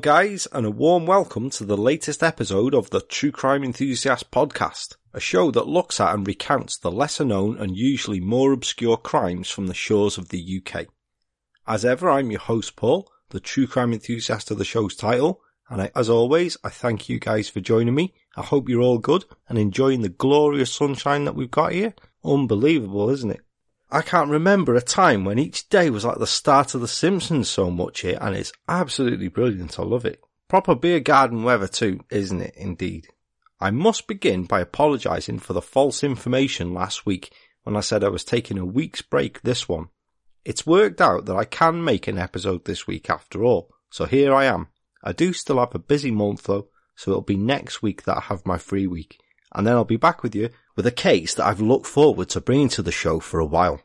Guys, and a warm welcome to the latest episode of the True Crime Enthusiast podcast, a show that looks at and recounts the lesser known and usually more obscure crimes from the shores of the UK. As ever, I'm your host, Paul, the True Crime Enthusiast of the show's title, and I, as always, I thank you guys for joining me. I hope you're all good and enjoying the glorious sunshine that we've got here. Unbelievable, isn't it? I can't remember a time when each day was like the start of The Simpsons so much here, and it's absolutely brilliant. I love it. Proper beer garden weather too, isn't it? Indeed. I must begin by apologising for the false information last week when I said I was taking a week's break this one. It's worked out that I can make an episode this week after all, so here I am. I do still have a busy month though, so it'll be next week that I have my free week, and then I'll be back with you with a case that I've looked forward to bringing to the show for a while.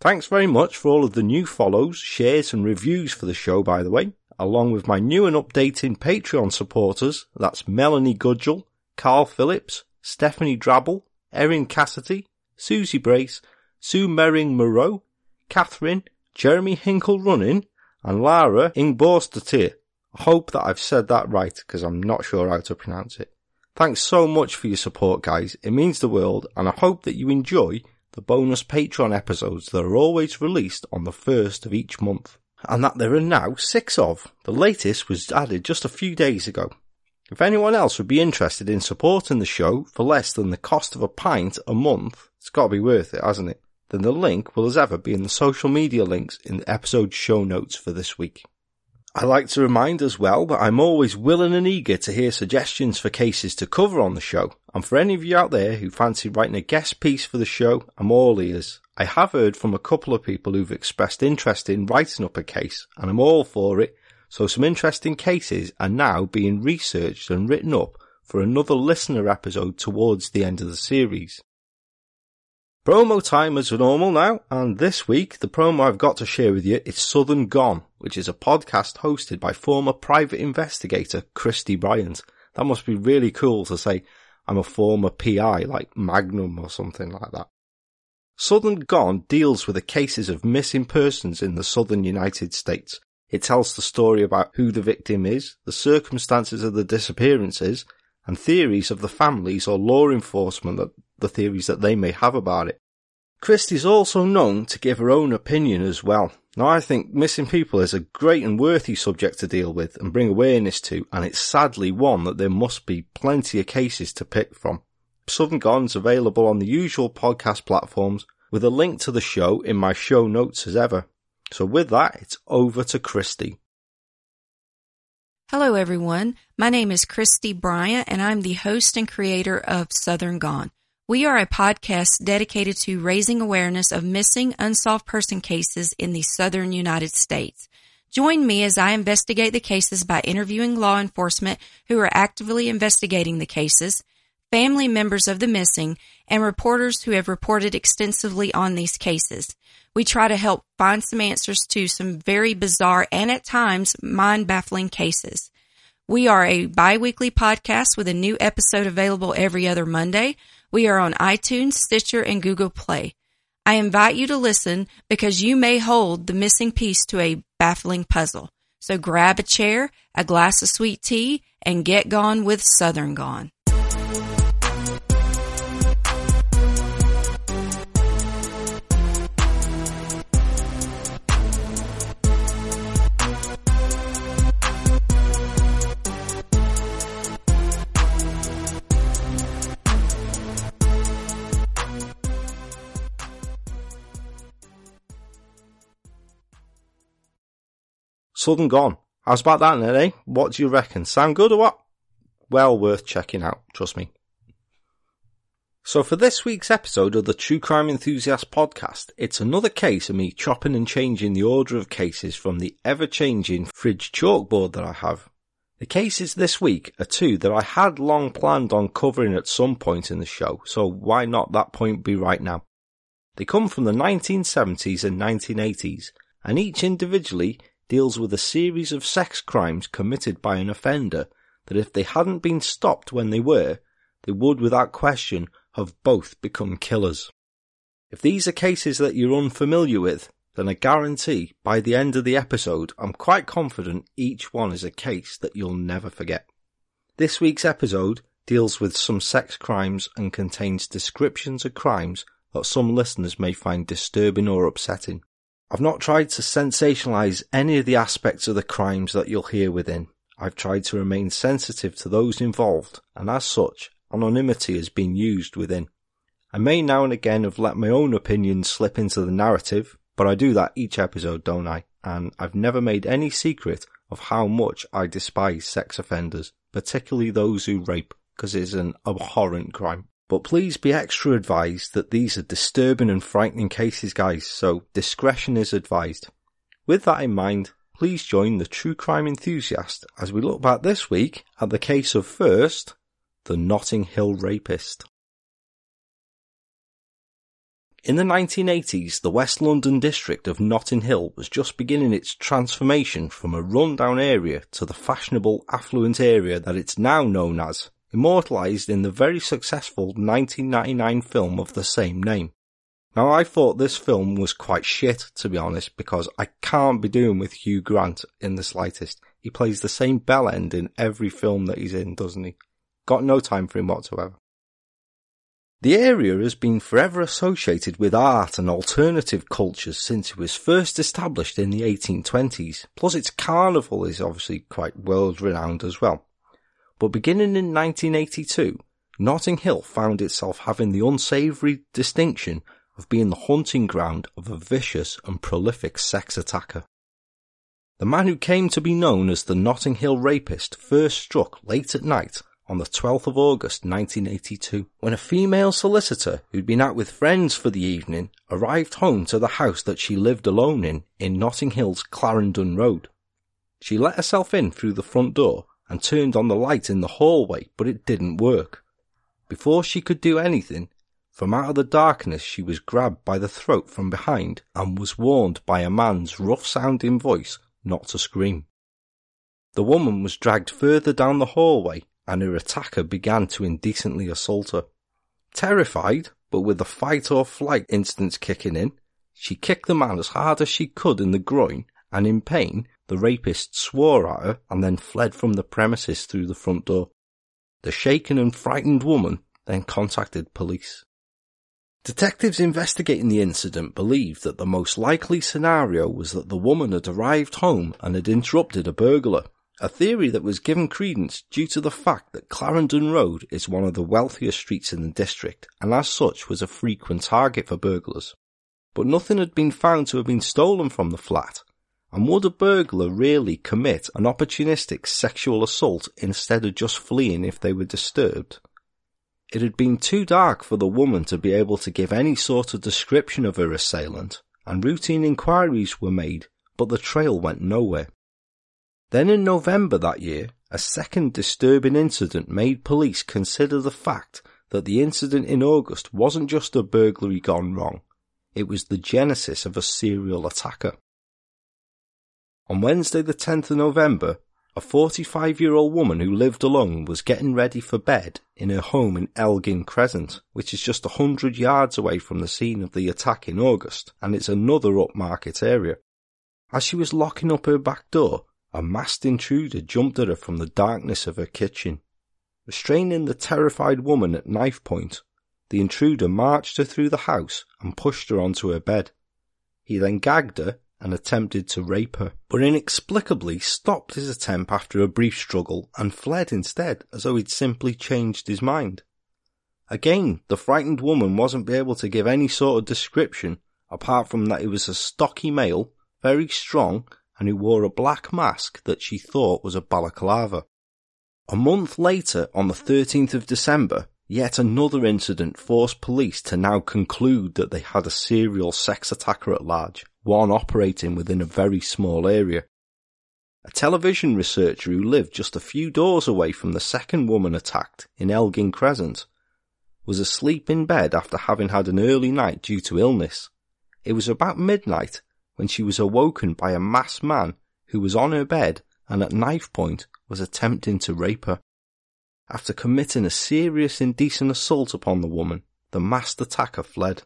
Thanks very much for all of the new follows, shares and reviews for the show by the way, along with my new and updating Patreon supporters, that's Melanie Gudgel, Carl Phillips, Stephanie Drabble, Erin Cassidy, Susie Brace, Sue Merring Moreau, Catherine, Jeremy Hinkle Running, and Lara Ingborstatir. I hope that I've said that right because I'm not sure how to pronounce it. Thanks so much for your support, guys. It means the world, and I hope that you enjoy the bonus Patreon episodes that are always released on the first of each month. And that there are now six of. The latest was added just a few days ago. If anyone else would be interested in supporting the show for less than the cost of a pint a month, it's got to be worth it, hasn't it? Then the link will as ever be in the social media links in the episode show notes for this week. I like to remind as well that I'm always willing and eager to hear suggestions for cases to cover on the show. And for any of you out there who fancy writing a guest piece for the show, I'm all ears. I have heard from a couple of people who've expressed interest in writing up a case, and I'm all for it. So some interesting cases are now being researched and written up for another listener episode towards the end of the series. Promo time as normal now, and this week the promo I've got to share with you is Southern Gone, which is a podcast hosted by former private investigator Christy Bryant. That must be really cool to say I'm a former PI like Magnum or something like that. Southern Gone deals with the cases of missing persons in the southern United States. It tells the story about who the victim is, the circumstances of the disappearances, and theories of the families or law enforcement that the theories that they may have about it. Christy's also known to give her own opinion as well. Now I think missing people is a great and worthy subject to deal with and bring awareness to, and it's sadly one that there must be plenty of cases to pick from. Southern Gone's available on the usual podcast platforms with a link to the show in my show notes as ever. So with that, it's over to Christy. Hello, everyone. My name is Christy Bryant, and I'm the host and creator of Southern Gone. We are a podcast dedicated to raising awareness of missing unsolved person cases in the southern United States. Join me as I investigate the cases by interviewing law enforcement who are actively investigating the cases, family members of the missing, and reporters who have reported extensively on these cases. We try to help find some answers to some very bizarre and at times mind baffling cases. We are a bi-weekly podcast with a new episode available every other Monday. We are on iTunes, Stitcher, and Google Play. I invite you to listen because you may hold the missing piece to a baffling puzzle. So grab a chair, a glass of sweet tea, and get gone with Southern Gone. Southern Gone. How's about that, then, eh? What do you reckon? Sound good or what? Well worth checking out, trust me. So for this week's episode of the True Crime Enthusiast podcast, it's another case of me chopping and changing the order of cases from the ever-changing fridge chalkboard that I have. The cases this week are two that I had long planned on covering at some point in the show, so why not that point be right now? They come from the 1970s and 1980s, and each individually deals with a series of sex crimes committed by an offender that if they hadn't been stopped when they were, they would without question have both become killers. If these are cases that you're unfamiliar with, then I guarantee by the end of the episode, I'm quite confident each one is a case that you'll never forget. This week's episode deals with some sex crimes and contains descriptions of crimes that some listeners may find disturbing or upsetting. I've not tried to sensationalize any of the aspects of the crimes that you'll hear within. I've tried to remain sensitive to those involved, and as such, anonymity has been used within. I may now and again have let my own opinions slip into the narrative, but I do that each episode, don't I? And I've never made any secret of how much I despise sex offenders, particularly those who rape, because it's an abhorrent crime. But please be extra advised that these are disturbing and frightening cases, guys, so discretion is advised. With that in mind, please join the true crime enthusiast as we look back this week at the case of first, the Notting Hill rapist. In the 1980s, the West London district of Notting Hill was just beginning its transformation from a rundown area to the fashionable, affluent area that it's now known as, immortalised in the very successful 1999 film of the same name. Now I thought this film was quite shit, to be honest, because I can't be doing with Hugh Grant in the slightest. He plays the same bell end in every film that he's in, doesn't he? Got no time for him whatsoever. The area has been forever associated with art and alternative cultures since it was first established in the 1820s, plus its carnival is obviously quite world renowned as well. But beginning in 1982, Notting Hill found itself having the unsavoury distinction of being the hunting ground of a vicious and prolific sex attacker. The man who came to be known as the Notting Hill rapist first struck late at night on the 12th of August 1982 when a female solicitor who'd been out with friends for the evening arrived home to the house that she lived alone in in Notting Hill's Clarendon Road. She let herself in through the front door and turned on the light in the hallway, but it didn't work. Before she could do anything, from out of the darkness she was grabbed by the throat from behind and was warned by a man's rough sounding voice not to scream. The woman was dragged further down the hallway and her attacker began to indecently assault her. Terrified, but with the fight or flight instincts kicking in, she kicked the man as hard as she could in the groin, and in pain, the rapist swore at her and then fled from the premises through the front door. The shaken and frightened woman then contacted police. Detectives investigating the incident believed that the most likely scenario was that the woman had arrived home and had interrupted a burglar, a theory that was given credence due to the fact that Clarendon Road is one of the wealthiest streets in the district and as such was a frequent target for burglars. But nothing had been found to have been stolen from the flat, and would a burglar really commit an opportunistic sexual assault instead of just fleeing if they were disturbed? It had been too dark for the woman to be able to give any sort of description of her assailant, and routine inquiries were made, but the trail went nowhere. Then in November that year, a second disturbing incident made police consider the fact that the incident in August wasn't just a burglary gone wrong, it was the genesis of a serial attacker. On Wednesday the 10th of November, a 45 year old woman who lived alone was getting ready for bed in her home in Elgin Crescent, which is just a hundred yards away from the scene of the attack in August, and it's another upmarket area. As she was locking up her back door, a masked intruder jumped at her from the darkness of her kitchen. Restraining the terrified woman at knife point, the intruder marched her through the house and pushed her onto her bed. He then gagged her and attempted to rape her, but inexplicably stopped his attempt after a brief struggle and fled instead as though he'd simply changed his mind. Again, the frightened woman wasn't able to give any sort of description apart from that he was a stocky male, very strong and who wore a black mask that she thought was a balaclava. A month later, on the 13th of December, yet another incident forced police to now conclude that they had a serial sex attacker at large, one operating within a very small area. A television researcher who lived just a few doors away from the second woman attacked in Elgin Crescent was asleep in bed after having had an early night due to illness. It was about midnight when she was awoken by a masked man who was on her bed and at knife point was attempting to rape her. After committing a serious indecent assault upon the woman, the masked attacker fled.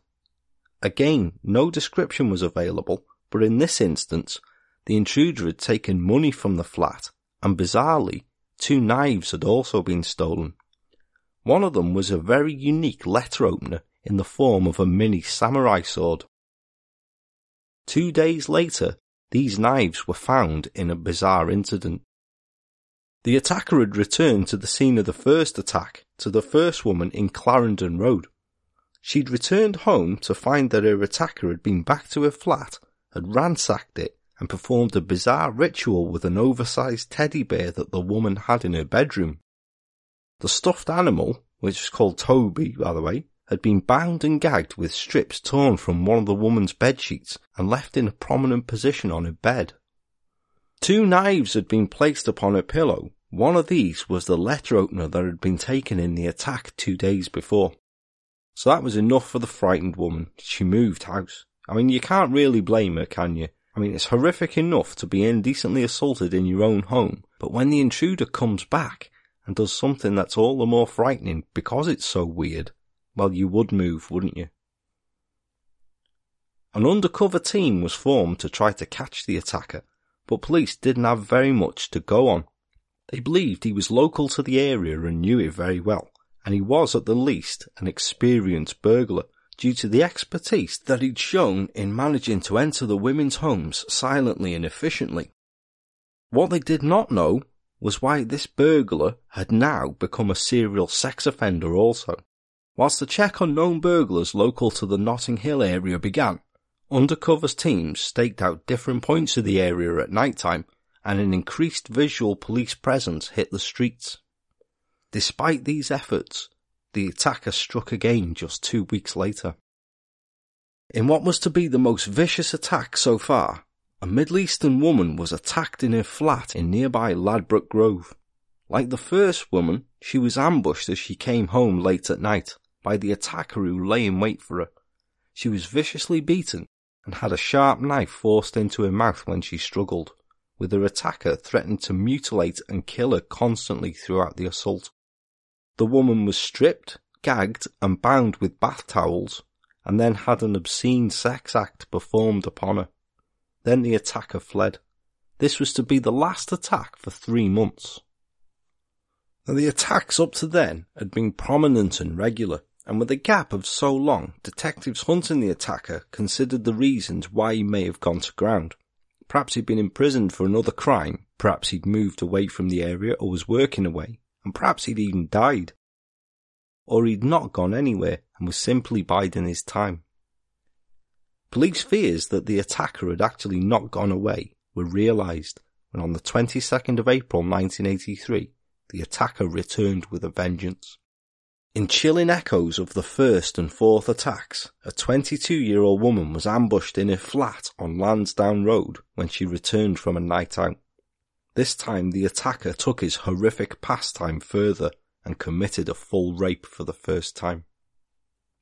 Again, no description was available, but in this instance, the intruder had taken money from the flat, and bizarrely, two knives had also been stolen. One of them was a very unique letter opener in the form of a mini samurai sword. Two days later, these knives were found in a bizarre incident. The attacker had returned to the scene of the first attack to the first woman in Clarendon Road. She'd returned home to find that her attacker had been back to her flat, had ransacked it, and performed a bizarre ritual with an oversized teddy bear that the woman had in her bedroom. The stuffed animal, which was called Toby, by the way, had been bound and gagged with strips torn from one of the woman's bed sheets and left in a prominent position on her bed. Two knives had been placed upon her pillow. One of these was the letter opener that had been taken in the attack two days before. So that was enough for the frightened woman. She moved house. I mean, you can't really blame her, can you? I mean, it's horrific enough to be indecently assaulted in your own home, but when the intruder comes back and does something that's all the more frightening because it's so weird, well, you would move, wouldn't you? An undercover team was formed to try to catch the attacker, but police didn't have very much to go on. They believed he was local to the area and knew it very well, and he was at the least an experienced burglar due to the expertise that he'd shown in managing to enter the women's homes silently and efficiently. What they did not know was why this burglar had now become a serial sex offender also. Whilst the check on known burglars local to the Notting Hill area began, undercover teams staked out different points of the area at night time and an increased visual police presence hit the streets. Despite these efforts, the attacker struck again just two weeks later. In what was to be the most vicious attack so far, a Middle Eastern woman was attacked in her flat in nearby Ladbroke Grove. Like the first woman, she was ambushed as she came home late at night by the attacker who lay in wait for her. She was viciously beaten and had a sharp knife forced into her mouth when she struggled, with her attacker threatening to mutilate and kill her constantly throughout the assault. The woman was stripped, gagged, and bound with bath towels, and then had an obscene sex act performed upon her. Then the attacker fled. This was to be the last attack for three months. Now, the attacks up to then had been prominent and regular, and with a gap of so long, detectives hunting the attacker considered the reasons why he may have gone to ground. Perhaps he'd been imprisoned for another crime, perhaps he'd moved away from the area or was working away, and perhaps he'd even died. Or he'd not gone anywhere and was simply biding his time. Police fears that the attacker had actually not gone away were realised when on the 22nd of April 1983, the attacker returned with a vengeance. In chilling echoes of the first and fourth attacks, a 22-year-old woman was ambushed in her flat on Lansdowne Road when she returned from a night out. This time the attacker took his horrific pastime further and committed a full rape for the first time.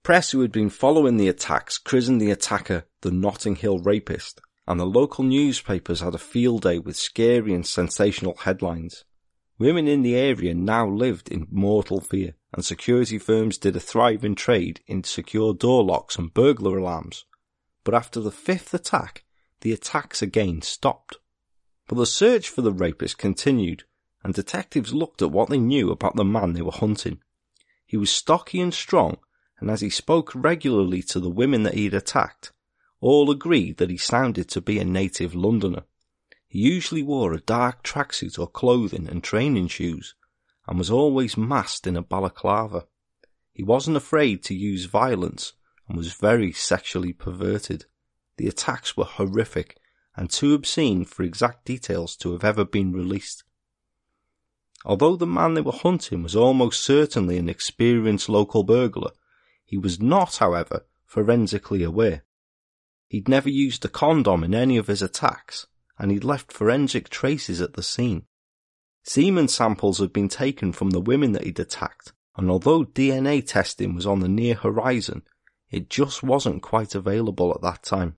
Press who had been following the attacks christened the attacker the Notting Hill rapist, and the local newspapers had a field day with scary and sensational headlines. Women in the area now lived in mortal fear, and security firms did a thriving trade in secure door locks and burglar alarms. But after the fifth attack, the attacks again stopped. But the search for the rapist continued, and detectives looked at what they knew about the man they were hunting. He was stocky and strong, and as he spoke regularly to the women that he had attacked, all agreed that he sounded to be a native Londoner. He usually wore a dark tracksuit or clothing and training shoes, and was always masked in a balaclava. He wasn't afraid to use violence and was very sexually perverted. The attacks were horrific and too obscene for exact details to have ever been released. Although the man they were hunting was almost certainly an experienced local burglar, he was not, however, forensically aware. He'd never used a condom in any of his attacks, and he'd left forensic traces at the scene. Semen samples had been taken from the women that he'd attacked, and although DNA testing was on the near horizon, it just wasn't quite available at that time.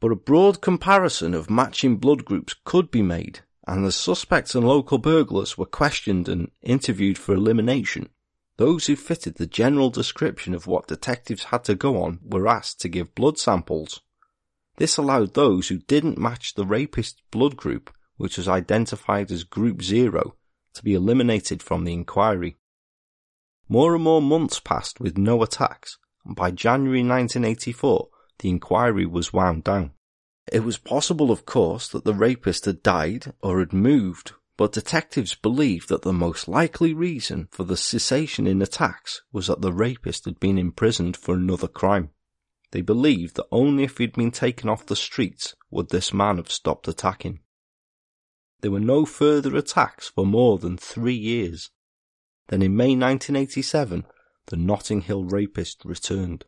But a broad comparison of matching blood groups could be made, and the suspects and local burglars were questioned and interviewed for elimination. Those who fitted the general description of what detectives had to go on were asked to give blood samples. This allowed those who didn't match the rapist's blood group, which was identified as Group Zero, to be eliminated from the inquiry. More and more months passed with no attacks, and by January 1984, the inquiry was wound down. It was possible, of course, that the rapist had died or had moved, but detectives believed that the most likely reason for the cessation in attacks was that the rapist had been imprisoned for another crime. They believed that only if he'd been taken off the streets would this man have stopped attacking. There were no further attacks for more than three years. Then in May 1987, the Notting Hill rapist returned.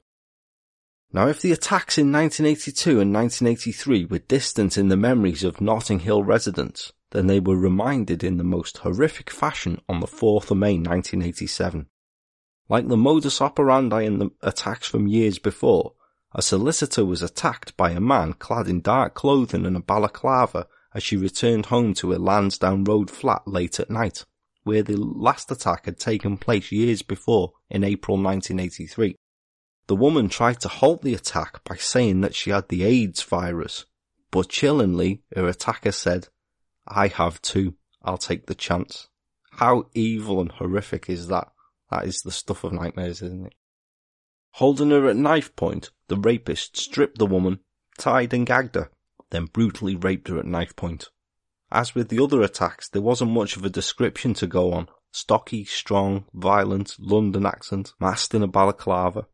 Now, if the attacks in 1982 and 1983 were distant in the memories of Notting Hill residents, then they were reminded in the most horrific fashion on the 4th of May 1987. Like the modus operandi in the attacks from years before, a solicitor was attacked by a man clad in dark clothing and a balaclava as she returned home to her Lansdowne Road flat late at night, where the last attack had taken place years before in April 1983. The woman tried to halt the attack by saying that she had the AIDS virus, but chillingly, her attacker said, I have too. I'll take the chance. How evil and horrific is that? That is the stuff of nightmares, isn't it? Holding her at knife point, the rapist stripped the woman, tied and gagged her, then brutally raped her at knife point. As with the other attacks, there wasn't much of a description to go on. Stocky, strong, violent, London accent, masked in a balaclava.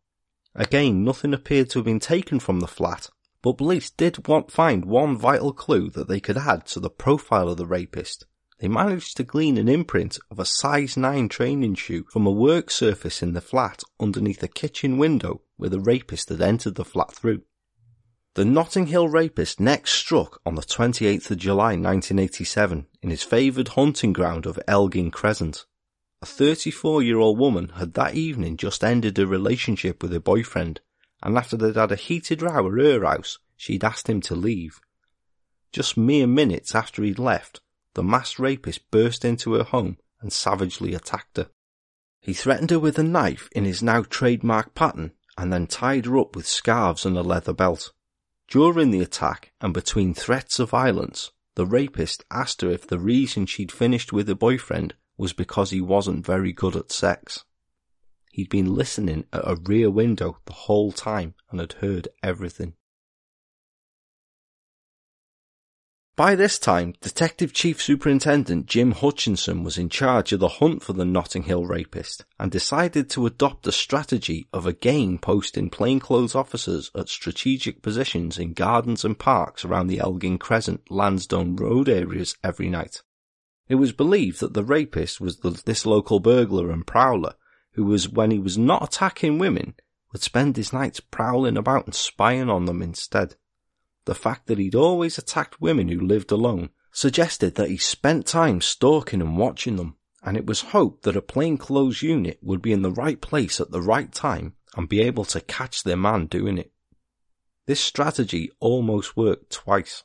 Again, nothing appeared to have been taken from the flat, but police did want, find one vital clue that they could add to the profile of the rapist. They managed to glean an imprint of a size 9 training shoe from a work surface in the flat underneath a kitchen window where the rapist had entered the flat through. The Notting Hill rapist next struck on the 28th of July 1987 in his favoured hunting ground of Elgin Crescent. A 34 year old woman had that evening just ended a relationship with her boyfriend, and after they'd had a heated row at her house, she'd asked him to leave. Just mere minutes after he'd left, the masked rapist burst into her home and savagely attacked her. He threatened her with a knife in his now trademark pattern and then tied her up with scarves and a leather belt. During the attack and between threats of violence, the rapist asked her if the reason she'd finished with her boyfriend was because he wasn't very good at sex. He'd been listening at a rear window the whole time and had heard everything. By this time, Detective Chief Superintendent Jim Hutchinson was in charge of the hunt for the Notting Hill rapist and decided to adopt the strategy of again posting plainclothes officers at strategic positions in gardens and parks around the Elgin Crescent Lansdowne Road areas every night. It was believed that the rapist was the, this local burglar and prowler who was, when he was not attacking women, would spend his nights prowling about and spying on them instead. The fact that he'd always attacked women who lived alone suggested that he spent time stalking and watching them, and it was hoped that a plainclothes unit would be in the right place at the right time and be able to catch their man doing it. This strategy almost worked twice.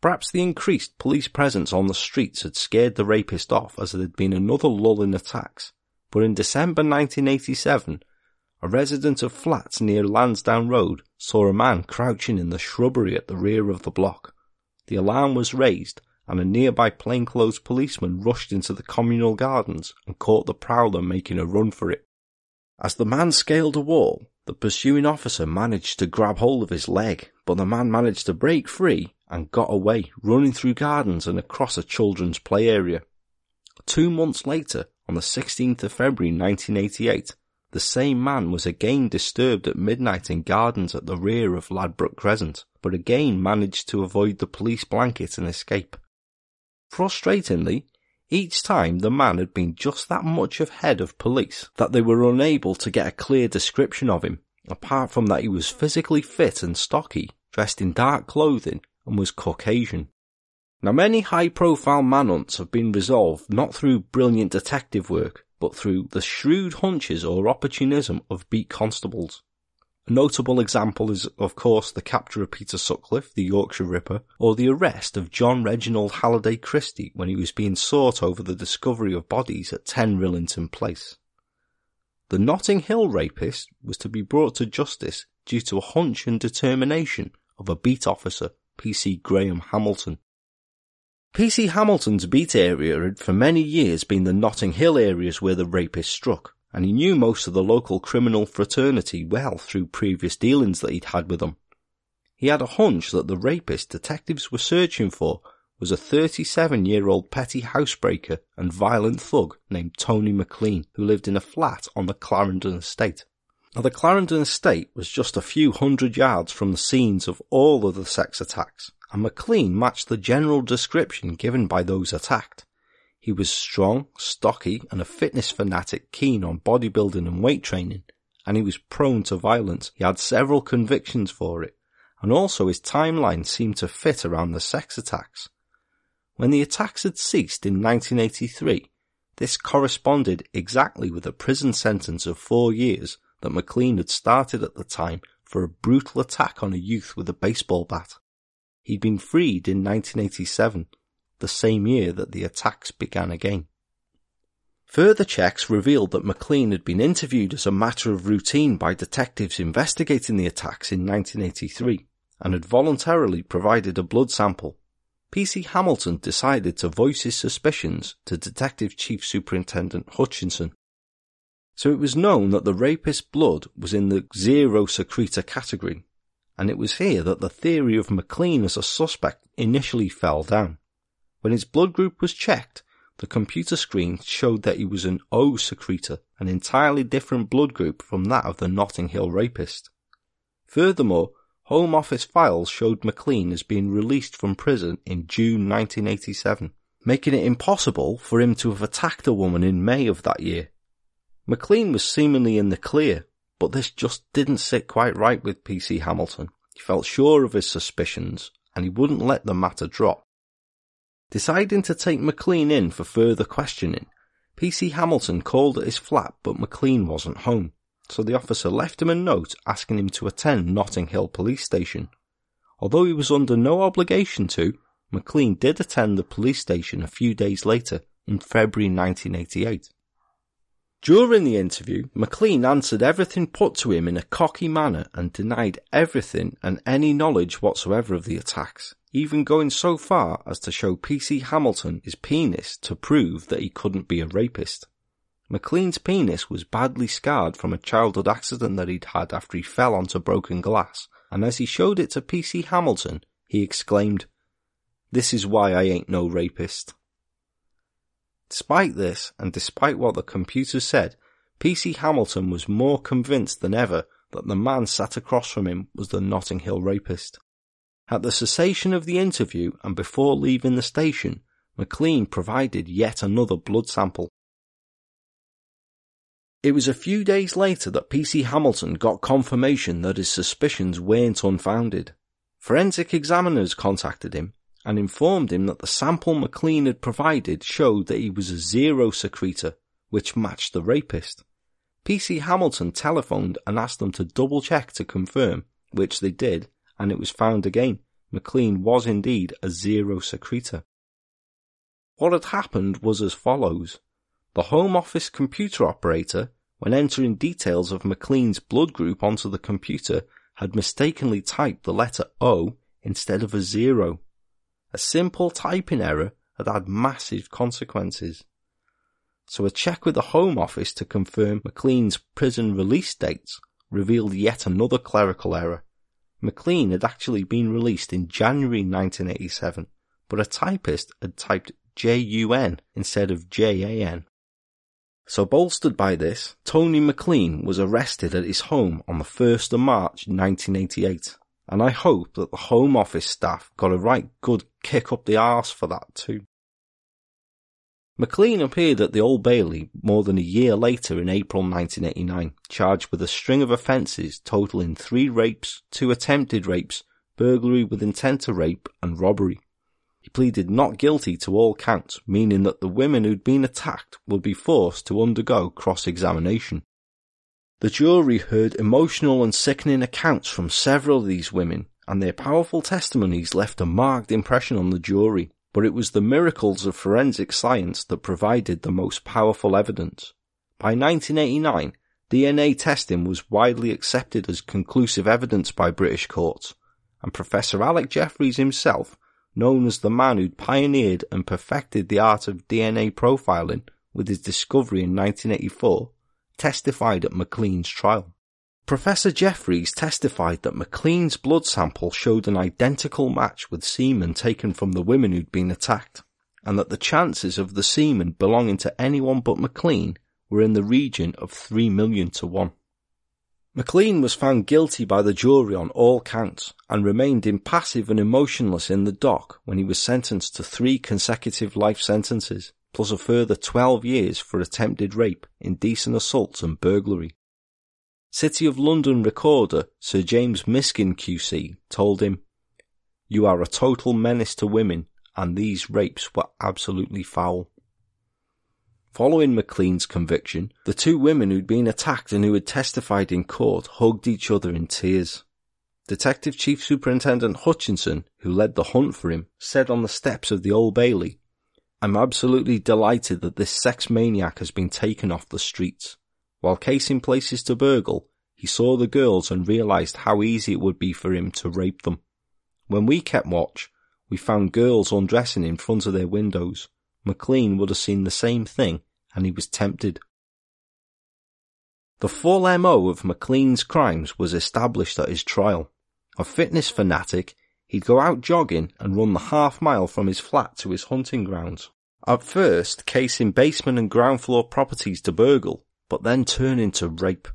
Perhaps the increased police presence on the streets had scared the rapist off as there had been another lull in attacks, but in December 1987, a resident of flats near Lansdowne Road saw a man crouching in the shrubbery at the rear of the block. The alarm was raised and a nearby plainclothes policeman rushed into the communal gardens and caught the prowler making a run for it. As the man scaled a wall, the pursuing officer managed to grab hold of his leg, but the man managed to break free and got away, running through gardens and across a children's play area. Two months later, on the 16th of February 1988, the same man was again disturbed at midnight in gardens at the rear of Ladbroke Crescent, but again managed to avoid the police blanket and escape. Frustratingly, each time the man had been just that much ahead of police that they were unable to get a clear description of him, apart from that he was physically fit and stocky, dressed in dark clothing, and was Caucasian. Now many high profile manhunts have been resolved not through brilliant detective work, but through the shrewd hunches or opportunism of beat constables. A notable example is, of course, the capture of Peter Sutcliffe, the Yorkshire Ripper, or the arrest of John Reginald Halliday Christie when he was being sought over the discovery of bodies at 10 Rillington Place. The Notting Hill rapist was to be brought to justice due to a hunch and determination of a beat officer, PC Graham Hamilton. PC Hamilton's beat area had for many years been the Notting Hill areas where the rapist struck, and he knew most of the local criminal fraternity well through previous dealings that he'd had with them. He had a hunch that the rapist detectives were searching for was a 37 year old petty housebreaker and violent thug named Tony McLean, who lived in a flat on the Clarendon estate. Now, the Clarendon estate was just a few hundred yards from the scenes of all of the sex attacks, and McLean matched the general description given by those attacked. He was strong, stocky, and a fitness fanatic keen on bodybuilding and weight training, and he was prone to violence. He had several convictions for it, and also his timeline seemed to fit around the sex attacks. When the attacks had ceased in 1983, this corresponded exactly with a prison sentence of four years that McLean had started at the time for a brutal attack on a youth with a baseball bat. He'd been freed in 1987, the same year that the attacks began again. Further checks revealed that McLean had been interviewed as a matter of routine by detectives investigating the attacks in 1983 and had voluntarily provided a blood sample PC Hamilton decided to voice his suspicions to Detective Chief Superintendent Hutchinson. So it was known that the rapist's blood was in the zero secretor category, and it was here that the theory of McLean as a suspect initially fell down. When his blood group was checked, the computer screen showed that he was an O secretor, an entirely different blood group from that of the Notting Hill rapist. Furthermore, Home Office files showed McLean as being released from prison in June 1987, making it impossible for him to have attacked a woman in May of that year. McLean was seemingly in the clear, but this just didn't sit quite right with PC Hamilton. He felt sure of his suspicions, and he wouldn't let the matter drop. Deciding to take McLean in for further questioning, PC Hamilton called at his flat but McLean wasn't home so the officer left him a note asking him to attend Notting Hill Police Station. Although he was under no obligation to, McLean did attend the police station a few days later in February 1988. During the interview, McLean answered everything put to him in a cocky manner and denied everything and any knowledge whatsoever of the attacks, even going so far as to show PC Hamilton his penis to prove that he couldn't be a rapist. McLean's penis was badly scarred from a childhood accident that he'd had after he fell onto broken glass, and as he showed it to PC Hamilton, he exclaimed, This is why I ain't no rapist. Despite this, and despite what the computer said, PC Hamilton was more convinced than ever that the man sat across from him was the Notting Hill rapist. At the cessation of the interview and before leaving the station, McLean provided yet another blood sample. It was a few days later that PC Hamilton got confirmation that his suspicions weren't unfounded. Forensic examiners contacted him and informed him that the sample McLean had provided showed that he was a zero secretor, which matched the rapist. PC Hamilton telephoned and asked them to double check to confirm, which they did, and it was found again. McLean was indeed a zero secretor. What had happened was as follows. The Home Office computer operator, when entering details of McLean's blood group onto the computer, had mistakenly typed the letter O instead of a zero. A simple typing error had had massive consequences. So a check with the Home Office to confirm McLean's prison release dates revealed yet another clerical error. McLean had actually been released in January 1987, but a typist had typed J-U-N instead of J-A-N. So bolstered by this, Tony McLean was arrested at his home on the 1st of March 1988. And I hope that the Home Office staff got a right good kick up the arse for that too. McLean appeared at the Old Bailey more than a year later in April 1989, charged with a string of offences totaling three rapes, two attempted rapes, burglary with intent to rape, and robbery. He pleaded not guilty to all counts, meaning that the women who'd been attacked would be forced to undergo cross-examination. The jury heard emotional and sickening accounts from several of these women, and their powerful testimonies left a marked impression on the jury, but it was the miracles of forensic science that provided the most powerful evidence. By 1989, DNA testing was widely accepted as conclusive evidence by British courts, and Professor Alec Jeffreys himself, known as the man who'd pioneered and perfected the art of DNA profiling with his discovery in 1984, testified at McLean's trial. Professor Jeffreys testified that McLean's blood sample showed an identical match with semen taken from the women who'd been attacked, and that the chances of the semen belonging to anyone but McLean were in the region of 3 million to 1. McLean was found guilty by the jury on all counts and remained impassive and emotionless in the dock when he was sentenced to three consecutive life sentences, plus a further 12 years for attempted rape, indecent assault and burglary. City of London recorder Sir James Miskin QC told him, You are a total menace to women and these rapes were absolutely foul. Following McLean's conviction, the two women who'd been attacked and who had testified in court hugged each other in tears. Detective Chief Superintendent Hutchinson, who led the hunt for him, said on the steps of the Old Bailey, I'm absolutely delighted that this sex maniac has been taken off the streets. While casing places to burgle, he saw the girls and realized how easy it would be for him to rape them. When we kept watch, we found girls undressing in front of their windows. McLean would have seen the same thing and he was tempted. The full MO of McLean's crimes was established at his trial. A fitness fanatic, he'd go out jogging and run the half mile from his flat to his hunting grounds. At first, casing basement and ground floor properties to burgle, but then turn into rape.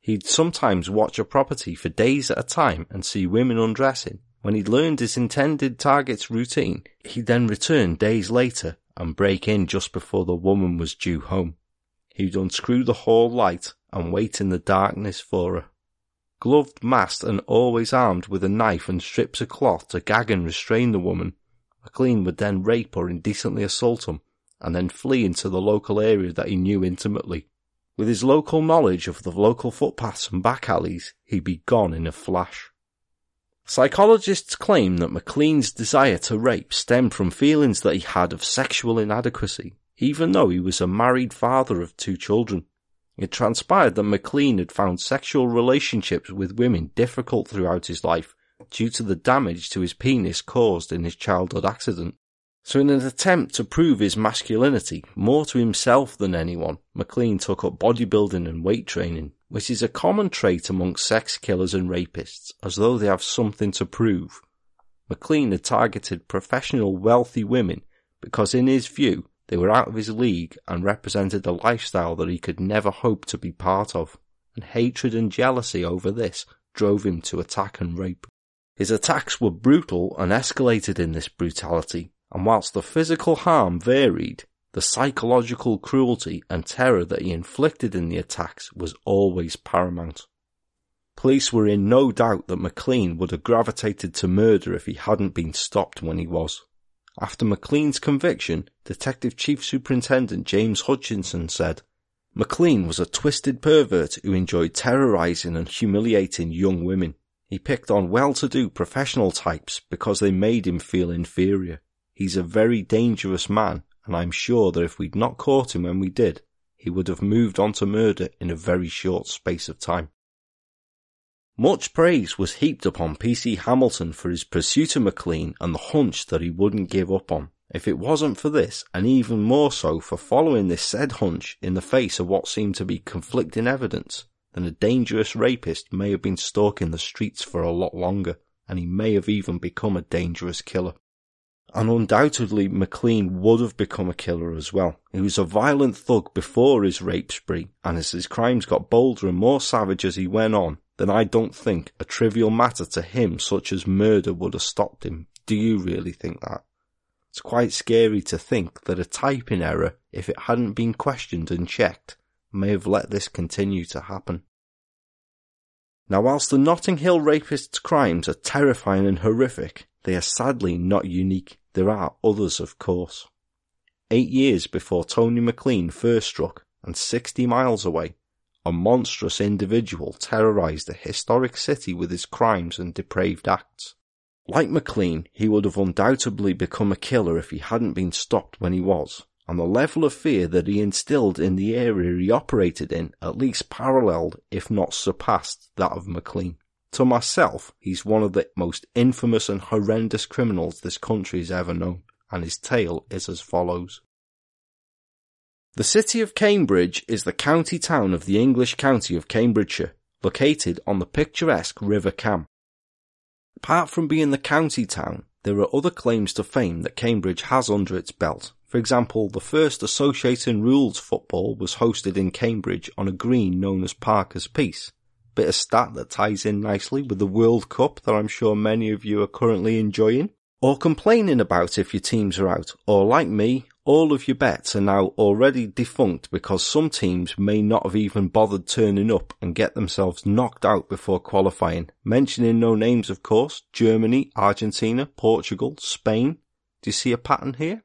He'd sometimes watch a property for days at a time and see women undressing. When he'd learned his intended target's routine, he'd then return days later and break in just before the woman was due home. He'd unscrew the hall light and wait in the darkness for her. Gloved, masked, and always armed with a knife and strips of cloth to gag and restrain the woman, McLean would then rape or indecently assault him, and then flee into the local area that he knew intimately. With his local knowledge of the local footpaths and back alleys, he'd be gone in a flash. Psychologists claim that McLean's desire to rape stemmed from feelings that he had of sexual inadequacy, even though he was a married father of two children. It transpired that McLean had found sexual relationships with women difficult throughout his life due to the damage to his penis caused in his childhood accident. So in an attempt to prove his masculinity more to himself than anyone, McLean took up bodybuilding and weight training, which is a common trait amongst sex killers and rapists, as though they have something to prove. McLean had targeted professional wealthy women because in his view they were out of his league and represented a lifestyle that he could never hope to be part of, and hatred and jealousy over this drove him to attack and rape. His attacks were brutal and escalated in this brutality, and whilst the physical harm varied, the psychological cruelty and terror that he inflicted in the attacks was always paramount. Police were in no doubt that McLean would have gravitated to murder if he hadn't been stopped when he was. After McLean's conviction, Detective Chief Superintendent James Hutchinson said, McLean was a twisted pervert who enjoyed terrorizing and humiliating young women. He picked on well-to-do professional types because they made him feel inferior. He's a very dangerous man, and I'm sure that if we'd not caught him when we did, he would have moved on to murder in a very short space of time. Much praise was heaped upon PC Hamilton for his pursuit of McLean and the hunch that he wouldn't give up on. If it wasn't for this, and even more so for following this said hunch in the face of what seemed to be conflicting evidence, then a dangerous rapist may have been stalking the streets for a lot longer, and he may have even become a dangerous killer. And undoubtedly McLean would have become a killer as well. He was a violent thug before his rape spree, and as his crimes got bolder and more savage as he went on, then I don't think a trivial matter to him such as murder would have stopped him. Do you really think that? It's quite scary to think that a typing error, if it hadn't been questioned and checked, may have let this continue to happen. Now whilst the Notting Hill rapist's crimes are terrifying and horrific, they are sadly not unique. There are others, of course. Eight years before Tony McLean first struck, and 60 miles away, a monstrous individual terrorized a historic city with his crimes and depraved acts. Like McLean, he would have undoubtedly become a killer if he hadn't been stopped when he was, and the level of fear that he instilled in the area he operated in at least paralleled, if not surpassed, that of McLean. To myself, he's one of the most infamous and horrendous criminals this country has ever known, and his tale is as follows. The city of Cambridge is the county town of the English county of Cambridgeshire, located on the picturesque River Cam. Apart from being the county town, there are other claims to fame that Cambridge has under its belt, for example, the first associating rules football was hosted in Cambridge on a green known as Parker's Piece. Bit of stat that ties in nicely with the World Cup that I'm sure many of you are currently enjoying. Or complaining about if your teams are out, or like me, all of your bets are now already defunct because some teams may not have even bothered turning up and get themselves knocked out before qualifying. Mentioning no names, of course, Germany, Argentina, Portugal, Spain. Do you see a pattern here?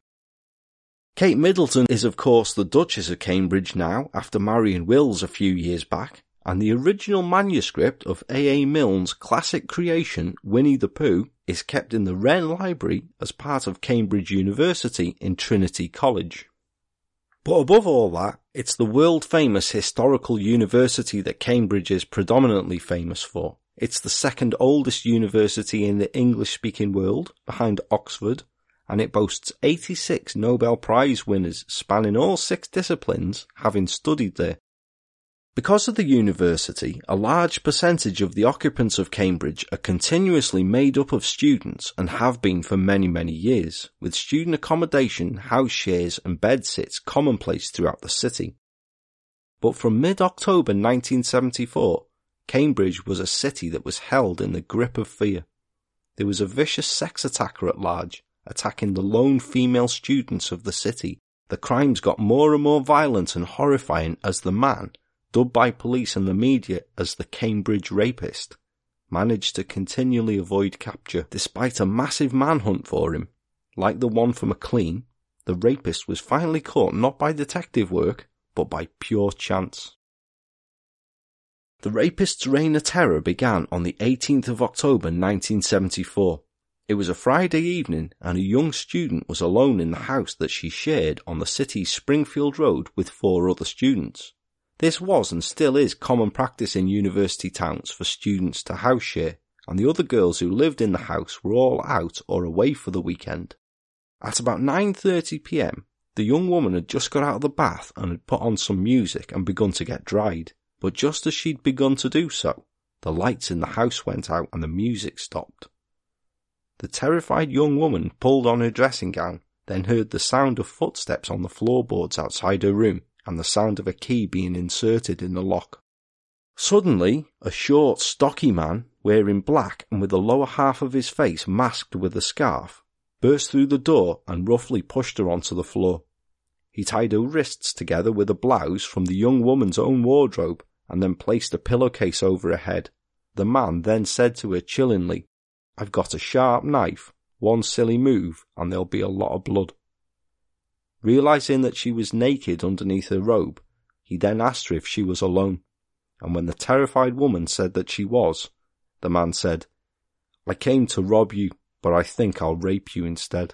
Kate Middleton is of course the Duchess of Cambridge now after marrying Wills a few years back, and the original manuscript of A. A. Milne's classic creation Winnie the Pooh is kept in the Wren Library as part of Cambridge University in Trinity College. But above all that, it's the world famous historical university that Cambridge is predominantly famous for. It's the second oldest university in the English speaking world, behind Oxford, and it boasts 86 Nobel Prize winners spanning all six disciplines having studied there. Because of the university, a large percentage of the occupants of Cambridge are continuously made up of students and have been for many, many years, with student accommodation, house shares and bedsits commonplace throughout the city. But from mid-October 1974, Cambridge was a city that was held in the grip of fear. There was a vicious sex attacker at large, attacking the lone female students of the city. The crimes got more and more violent and horrifying as the man, dubbed by police and the media as the Cambridge rapist, managed to continually avoid capture despite a massive manhunt for him. Like the one for McLean, the rapist was finally caught not by detective work, but by pure chance. The rapist's reign of terror began on the 18th of October 1974 it was a Friday evening and a young student was alone in the house that she shared on the city's Springfield Road with four other students. This was and still is common practice in university towns for students to house share, and the other girls who lived in the house were all out or away for the weekend. At about 9:30 p.m., the young woman had just got out of the bath and had put on some music and begun to get dried. But just as she'd begun to do so, the lights in the house went out and the music stopped. The terrified young woman pulled on her dressing gown, then heard the sound of footsteps on the floorboards outside her room and the sound of a key being inserted in the lock. Suddenly, a short, stocky man, wearing black and with the lower half of his face masked with a scarf, burst through the door and roughly pushed her onto the floor. He tied her wrists together with a blouse from the young woman's own wardrobe and then placed a pillowcase over her head. The man then said to her chillingly, I've got a sharp knife, one silly move, and there'll be a lot of blood. Realizing that she was naked underneath her robe, he then asked her if she was alone, and when the terrified woman said that she was, the man said, I came to rob you, but I think I'll rape you instead.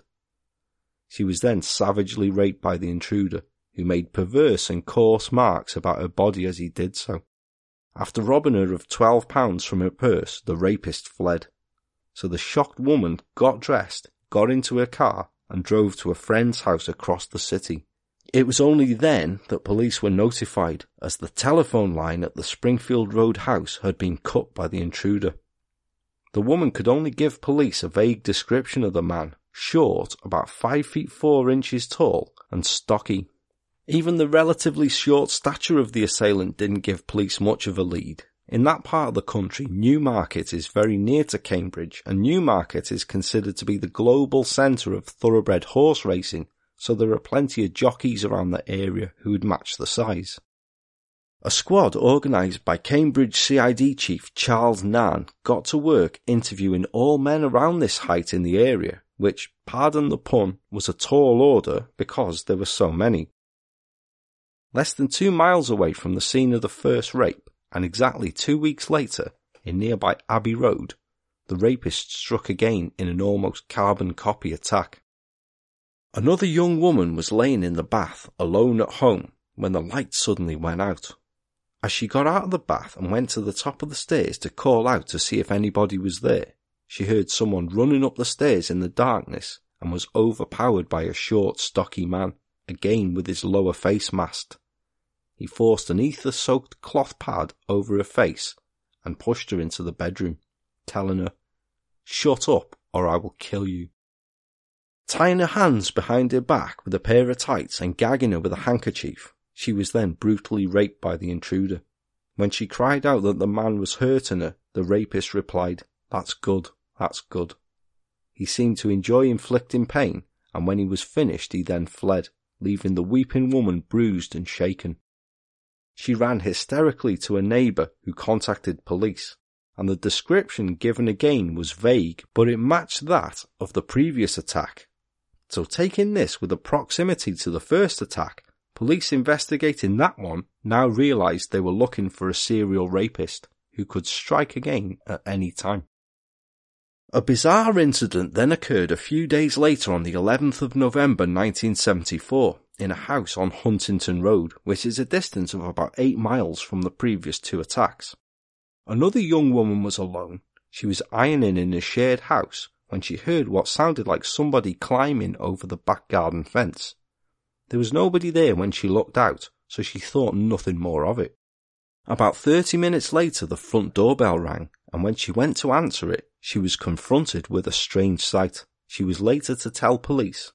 She was then savagely raped by the intruder, who made perverse and coarse marks about her body as he did so. After robbing her of twelve pounds from her purse, the rapist fled. So the shocked woman got dressed, got into her car, and drove to a friend's house across the city. It was only then that police were notified, as the telephone line at the Springfield Road house had been cut by the intruder. The woman could only give police a vague description of the man, short, about five feet four inches tall, and stocky. Even the relatively short stature of the assailant didn't give police much of a lead, in that part of the country, Newmarket is very near to Cambridge, and Newmarket is considered to be the global centre of thoroughbred horse racing, so there are plenty of jockeys around the area who would match the size. A squad organised by Cambridge CID chief Charles Nan got to work interviewing all men around this height in the area, which, pardon the pun, was a tall order because there were so many. Less than two miles away from the scene of the first rape, and exactly two weeks later, in nearby Abbey Road, the rapist struck again in an almost carbon copy attack. Another young woman was laying in the bath alone at home when the light suddenly went out. As she got out of the bath and went to the top of the stairs to call out to see if anybody was there, she heard someone running up the stairs in the darkness and was overpowered by a short, stocky man, again with his lower face masked. He forced an ether soaked cloth pad over her face and pushed her into the bedroom, telling her, Shut up or I will kill you. Tying her hands behind her back with a pair of tights and gagging her with a handkerchief, she was then brutally raped by the intruder. When she cried out that the man was hurting her, the rapist replied, That's good, that's good. He seemed to enjoy inflicting pain, and when he was finished, he then fled, leaving the weeping woman bruised and shaken. She ran hysterically to a neighbour who contacted police, and the description given again was vague, but it matched that of the previous attack. So taking this with a proximity to the first attack, police investigating that one now realised they were looking for a serial rapist who could strike again at any time. A bizarre incident then occurred a few days later on the 11th of November 1974 in a house on Huntingdon Road, which is a distance of about 8 miles from the previous two attacks. Another young woman was alone. She was ironing in a shared house when she heard what sounded like somebody climbing over the back garden fence. There was nobody there when she looked out, so she thought nothing more of it. About 30 minutes later, the front doorbell rang, and when she went to answer it, she was confronted with a strange sight. She was later to tell police.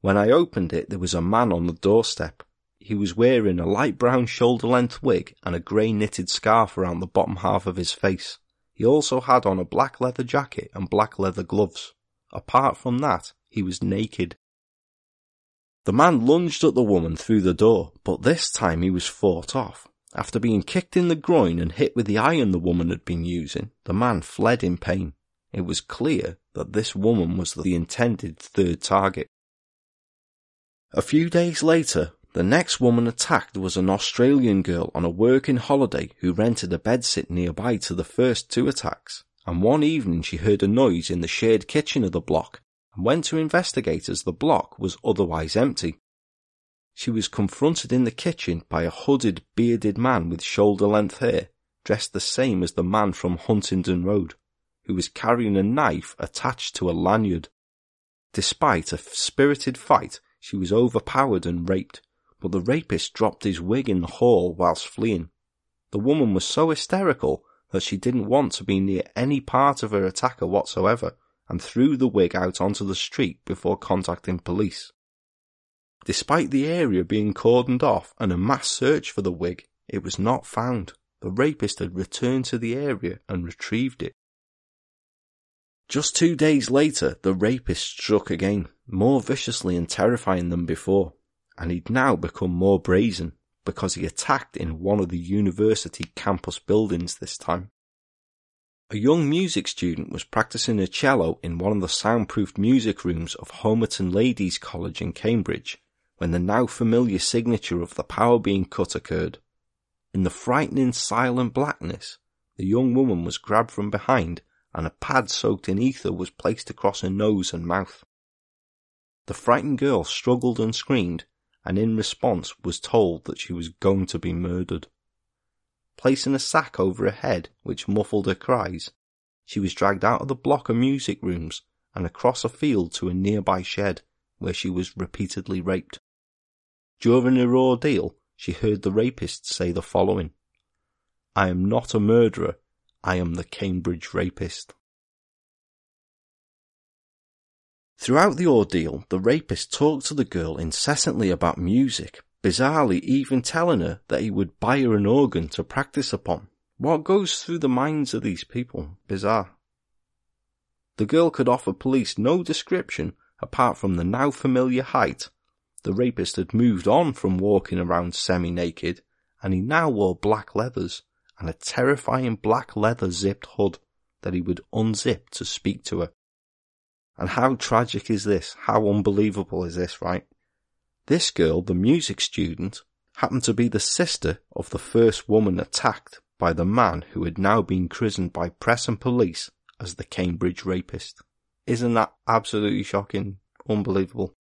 When I opened it, there was a man on the doorstep. He was wearing a light brown shoulder length wig and a grey knitted scarf around the bottom half of his face. He also had on a black leather jacket and black leather gloves. Apart from that, he was naked. The man lunged at the woman through the door, but this time he was fought off. After being kicked in the groin and hit with the iron the woman had been using, the man fled in pain. It was clear that this woman was the intended third target. A few days later, the next woman attacked was an Australian girl on a working holiday who rented a bedsit nearby to the first two attacks, and one evening she heard a noise in the shared kitchen of the block and went to investigate as the block was otherwise empty she was confronted in the kitchen by a hooded, bearded man with shoulder-length hair, dressed the same as the man from Huntingdon Road, who was carrying a knife attached to a lanyard. Despite a spirited fight, she was overpowered and raped, but the rapist dropped his wig in the hall whilst fleeing. The woman was so hysterical that she didn't want to be near any part of her attacker whatsoever and threw the wig out onto the street before contacting police. Despite the area being cordoned off and a mass search for the wig, it was not found. The rapist had returned to the area and retrieved it. Just two days later, the rapist struck again, more viciously and terrifying than before, and he'd now become more brazen because he attacked in one of the university campus buildings this time. A young music student was practicing a cello in one of the soundproofed music rooms of Homerton Ladies College in Cambridge when the now familiar signature of the power being cut occurred. In the frightening silent blackness, the young woman was grabbed from behind and a pad soaked in ether was placed across her nose and mouth. The frightened girl struggled and screamed, and in response was told that she was going to be murdered. Placing a sack over her head which muffled her cries, she was dragged out of the block of music rooms and across a field to a nearby shed where she was repeatedly raped. During her ordeal, she heard the rapist say the following I am not a murderer, I am the Cambridge rapist. Throughout the ordeal, the rapist talked to the girl incessantly about music, bizarrely even telling her that he would buy her an organ to practice upon. What goes through the minds of these people? Bizarre. The girl could offer police no description apart from the now familiar height the rapist had moved on from walking around semi-naked, and he now wore black leathers and a terrifying black leather zipped hood that he would unzip to speak to her. And how tragic is this? How unbelievable is this, right? This girl, the music student, happened to be the sister of the first woman attacked by the man who had now been christened by press and police as the Cambridge rapist. Isn't that absolutely shocking? Unbelievable.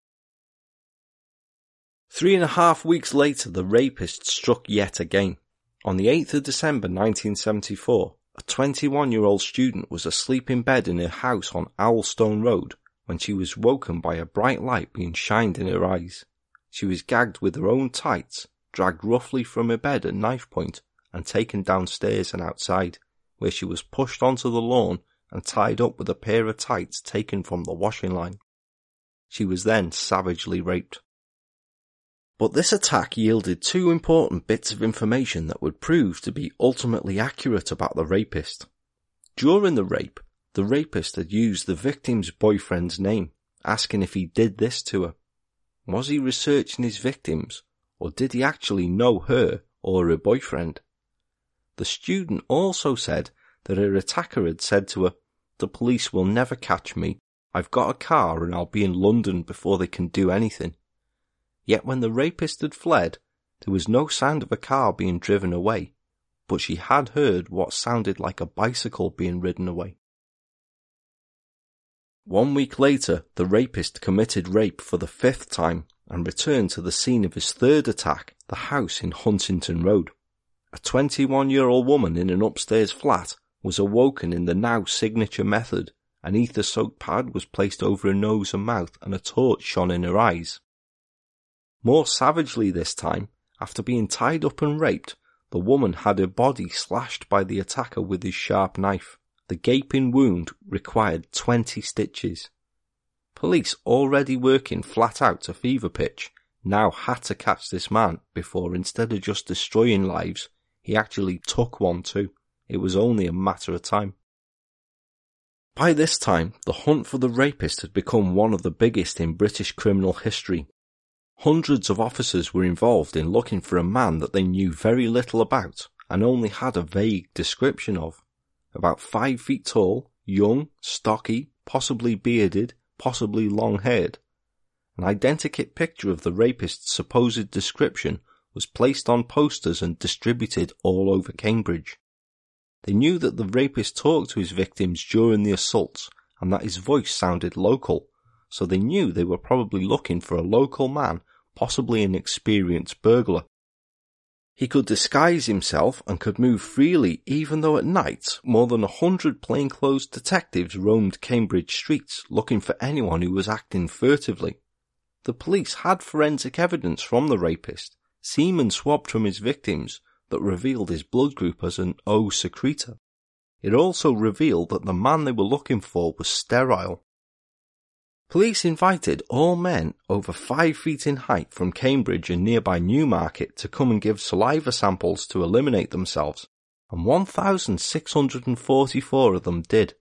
Three and a half weeks later, the rapist struck yet again. On the 8th of December 1974, a 21 year old student was asleep in bed in her house on Owlstone Road when she was woken by a bright light being shined in her eyes. She was gagged with her own tights, dragged roughly from her bed at knife point, and taken downstairs and outside, where she was pushed onto the lawn and tied up with a pair of tights taken from the washing line. She was then savagely raped. But this attack yielded two important bits of information that would prove to be ultimately accurate about the rapist. During the rape, the rapist had used the victim's boyfriend's name, asking if he did this to her. Was he researching his victims, or did he actually know her or her boyfriend? The student also said that her attacker had said to her, The police will never catch me. I've got a car and I'll be in London before they can do anything. Yet when the rapist had fled, there was no sound of a car being driven away, but she had heard what sounded like a bicycle being ridden away. One week later, the rapist committed rape for the fifth time and returned to the scene of his third attack, the house in Huntingdon Road. A 21 year old woman in an upstairs flat was awoken in the now signature method. An ether soaked pad was placed over her nose and mouth and a torch shone in her eyes. More savagely this time, after being tied up and raped, the woman had her body slashed by the attacker with his sharp knife. The gaping wound required 20 stitches. Police, already working flat out to fever pitch, now had to catch this man before instead of just destroying lives, he actually took one too. It was only a matter of time. By this time, the hunt for the rapist had become one of the biggest in British criminal history, Hundreds of officers were involved in looking for a man that they knew very little about and only had a vague description of. About five feet tall, young, stocky, possibly bearded, possibly long haired. An identikit picture of the rapist's supposed description was placed on posters and distributed all over Cambridge. They knew that the rapist talked to his victims during the assaults and that his voice sounded local, so they knew they were probably looking for a local man, possibly an experienced burglar. He could disguise himself and could move freely even though at night more than a hundred plainclothes detectives roamed Cambridge streets looking for anyone who was acting furtively. The police had forensic evidence from the rapist, semen swabbed from his victims that revealed his blood group as an O secretor. It also revealed that the man they were looking for was sterile Police invited all men over five feet in height from Cambridge and nearby Newmarket to come and give saliva samples to eliminate themselves, and 1,644 of them did,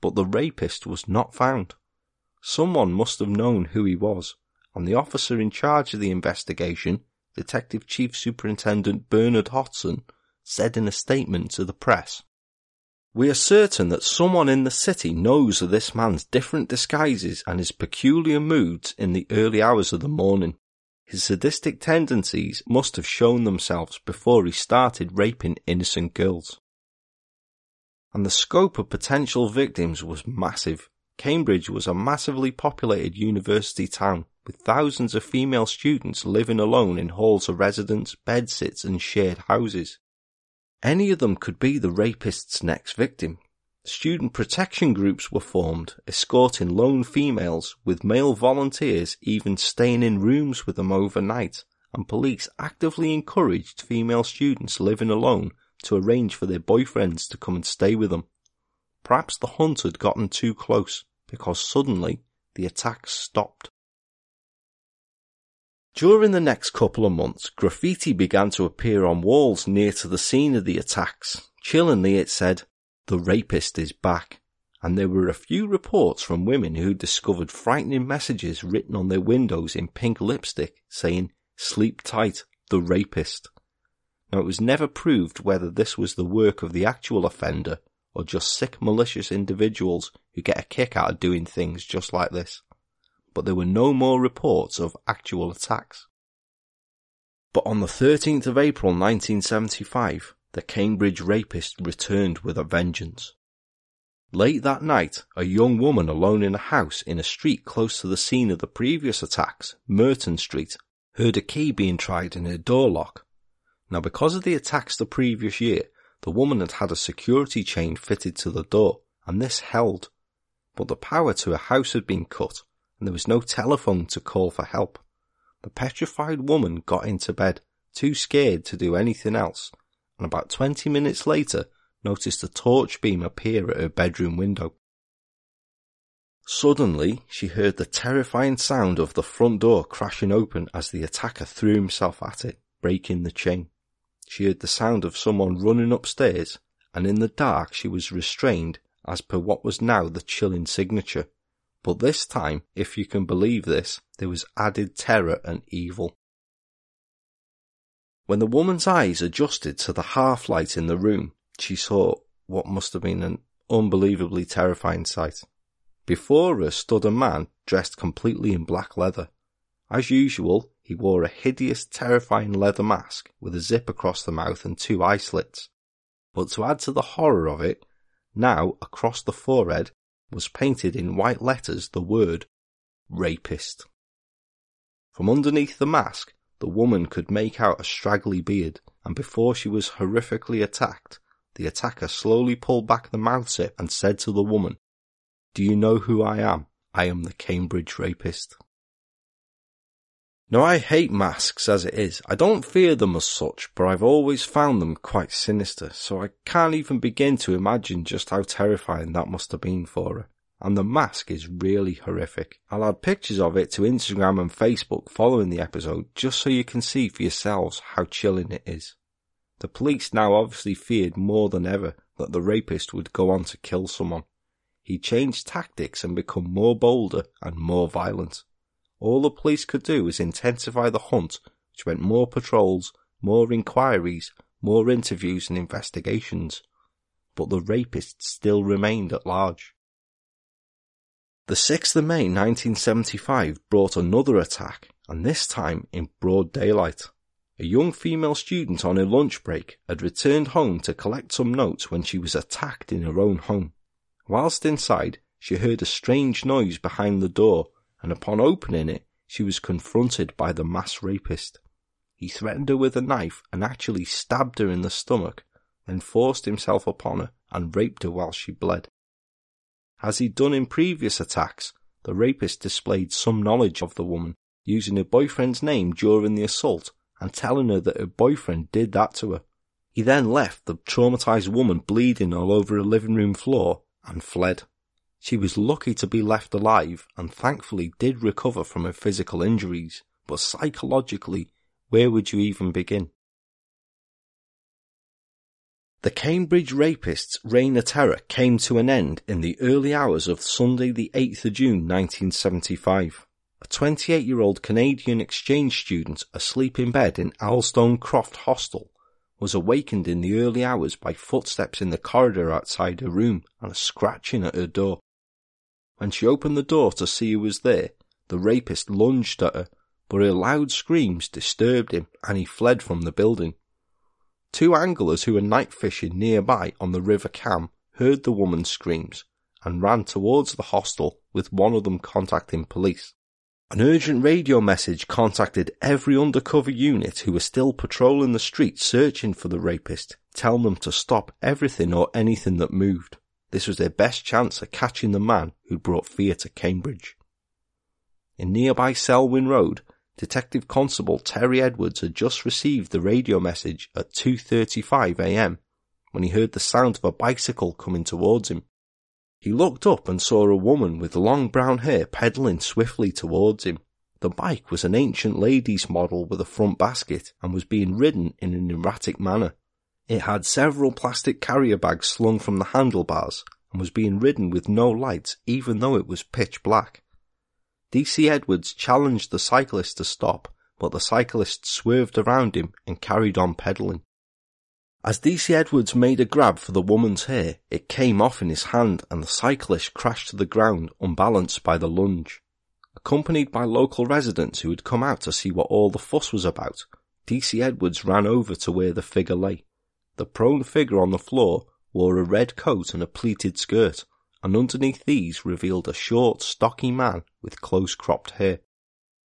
but the rapist was not found. Someone must have known who he was, and the officer in charge of the investigation, Detective Chief Superintendent Bernard Hodson, said in a statement to the press, we are certain that someone in the city knows of this man's different disguises and his peculiar moods in the early hours of the morning. His sadistic tendencies must have shown themselves before he started raping innocent girls. And the scope of potential victims was massive. Cambridge was a massively populated university town with thousands of female students living alone in halls of residence, bedsits and shared houses. Any of them could be the rapist's next victim. Student protection groups were formed, escorting lone females, with male volunteers even staying in rooms with them overnight, and police actively encouraged female students living alone to arrange for their boyfriends to come and stay with them. Perhaps the hunt had gotten too close, because suddenly the attacks stopped. During the next couple of months, graffiti began to appear on walls near to the scene of the attacks. Chillingly it said, the rapist is back. And there were a few reports from women who discovered frightening messages written on their windows in pink lipstick saying, sleep tight, the rapist. Now it was never proved whether this was the work of the actual offender or just sick malicious individuals who get a kick out of doing things just like this but there were no more reports of actual attacks. But on the 13th of April 1975, the Cambridge rapist returned with a vengeance. Late that night, a young woman alone in a house in a street close to the scene of the previous attacks, Merton Street, heard a key being tried in her door lock. Now because of the attacks the previous year, the woman had had a security chain fitted to the door, and this held. But the power to her house had been cut, and there was no telephone to call for help. The petrified woman got into bed, too scared to do anything else, and about twenty minutes later noticed a torch beam appear at her bedroom window. Suddenly, she heard the terrifying sound of the front door crashing open as the attacker threw himself at it, breaking the chain. She heard the sound of someone running upstairs, and in the dark she was restrained as per what was now the chilling signature. But this time, if you can believe this, there was added terror and evil. When the woman's eyes adjusted to the half light in the room, she saw what must have been an unbelievably terrifying sight. Before her stood a man dressed completely in black leather. As usual, he wore a hideous, terrifying leather mask with a zip across the mouth and two eye slits. But to add to the horror of it, now across the forehead was painted in white letters the word rapist. From underneath the mask, the woman could make out a straggly beard, and before she was horrifically attacked, the attacker slowly pulled back the mouth zip and said to the woman, Do you know who I am? I am the Cambridge rapist. Now I hate masks as it is. I don't fear them as such, but I've always found them quite sinister, so I can't even begin to imagine just how terrifying that must have been for her and the mask is really horrific. I'll add pictures of it to Instagram and Facebook following the episode just so you can see for yourselves how chilling it is. The police now obviously feared more than ever that the rapist would go on to kill someone. He changed tactics and become more bolder and more violent. All the police could do was intensify the hunt, which meant more patrols, more inquiries, more interviews and investigations. But the rapist still remained at large. The 6th of May 1975 brought another attack, and this time in broad daylight. A young female student on her lunch break had returned home to collect some notes when she was attacked in her own home. Whilst inside, she heard a strange noise behind the door, and upon opening it, she was confronted by the mass rapist. He threatened her with a knife and actually stabbed her in the stomach, then forced himself upon her and raped her while she bled. As he'd done in previous attacks, the rapist displayed some knowledge of the woman, using her boyfriend's name during the assault and telling her that her boyfriend did that to her. He then left the traumatized woman bleeding all over her living room floor and fled. She was lucky to be left alive and thankfully did recover from her physical injuries, but psychologically, where would you even begin? The Cambridge rapists' reign of terror came to an end in the early hours of Sunday the 8th of June 1975. A 28-year-old Canadian exchange student asleep in bed in Owlstone Croft Hostel was awakened in the early hours by footsteps in the corridor outside her room and a scratching at her door. When she opened the door to see who was there, the rapist lunged at her, but her loud screams disturbed him and he fled from the building. Two anglers who were night fishing nearby on the River Cam heard the woman's screams and ran towards the hostel with one of them contacting police. An urgent radio message contacted every undercover unit who were still patrolling the streets searching for the rapist, telling them to stop everything or anything that moved. This was their best chance of catching the man who'd brought fear to Cambridge. In nearby Selwyn Road, Detective Constable Terry Edwards had just received the radio message at 2.35 am when he heard the sound of a bicycle coming towards him. He looked up and saw a woman with long brown hair pedaling swiftly towards him. The bike was an ancient ladies' model with a front basket and was being ridden in an erratic manner. It had several plastic carrier bags slung from the handlebars and was being ridden with no lights even though it was pitch black. DC Edwards challenged the cyclist to stop, but the cyclist swerved around him and carried on pedalling. As DC Edwards made a grab for the woman's hair, it came off in his hand and the cyclist crashed to the ground unbalanced by the lunge. Accompanied by local residents who had come out to see what all the fuss was about, DC Edwards ran over to where the figure lay. The prone figure on the floor wore a red coat and a pleated skirt, and underneath these revealed a short, stocky man with close cropped hair.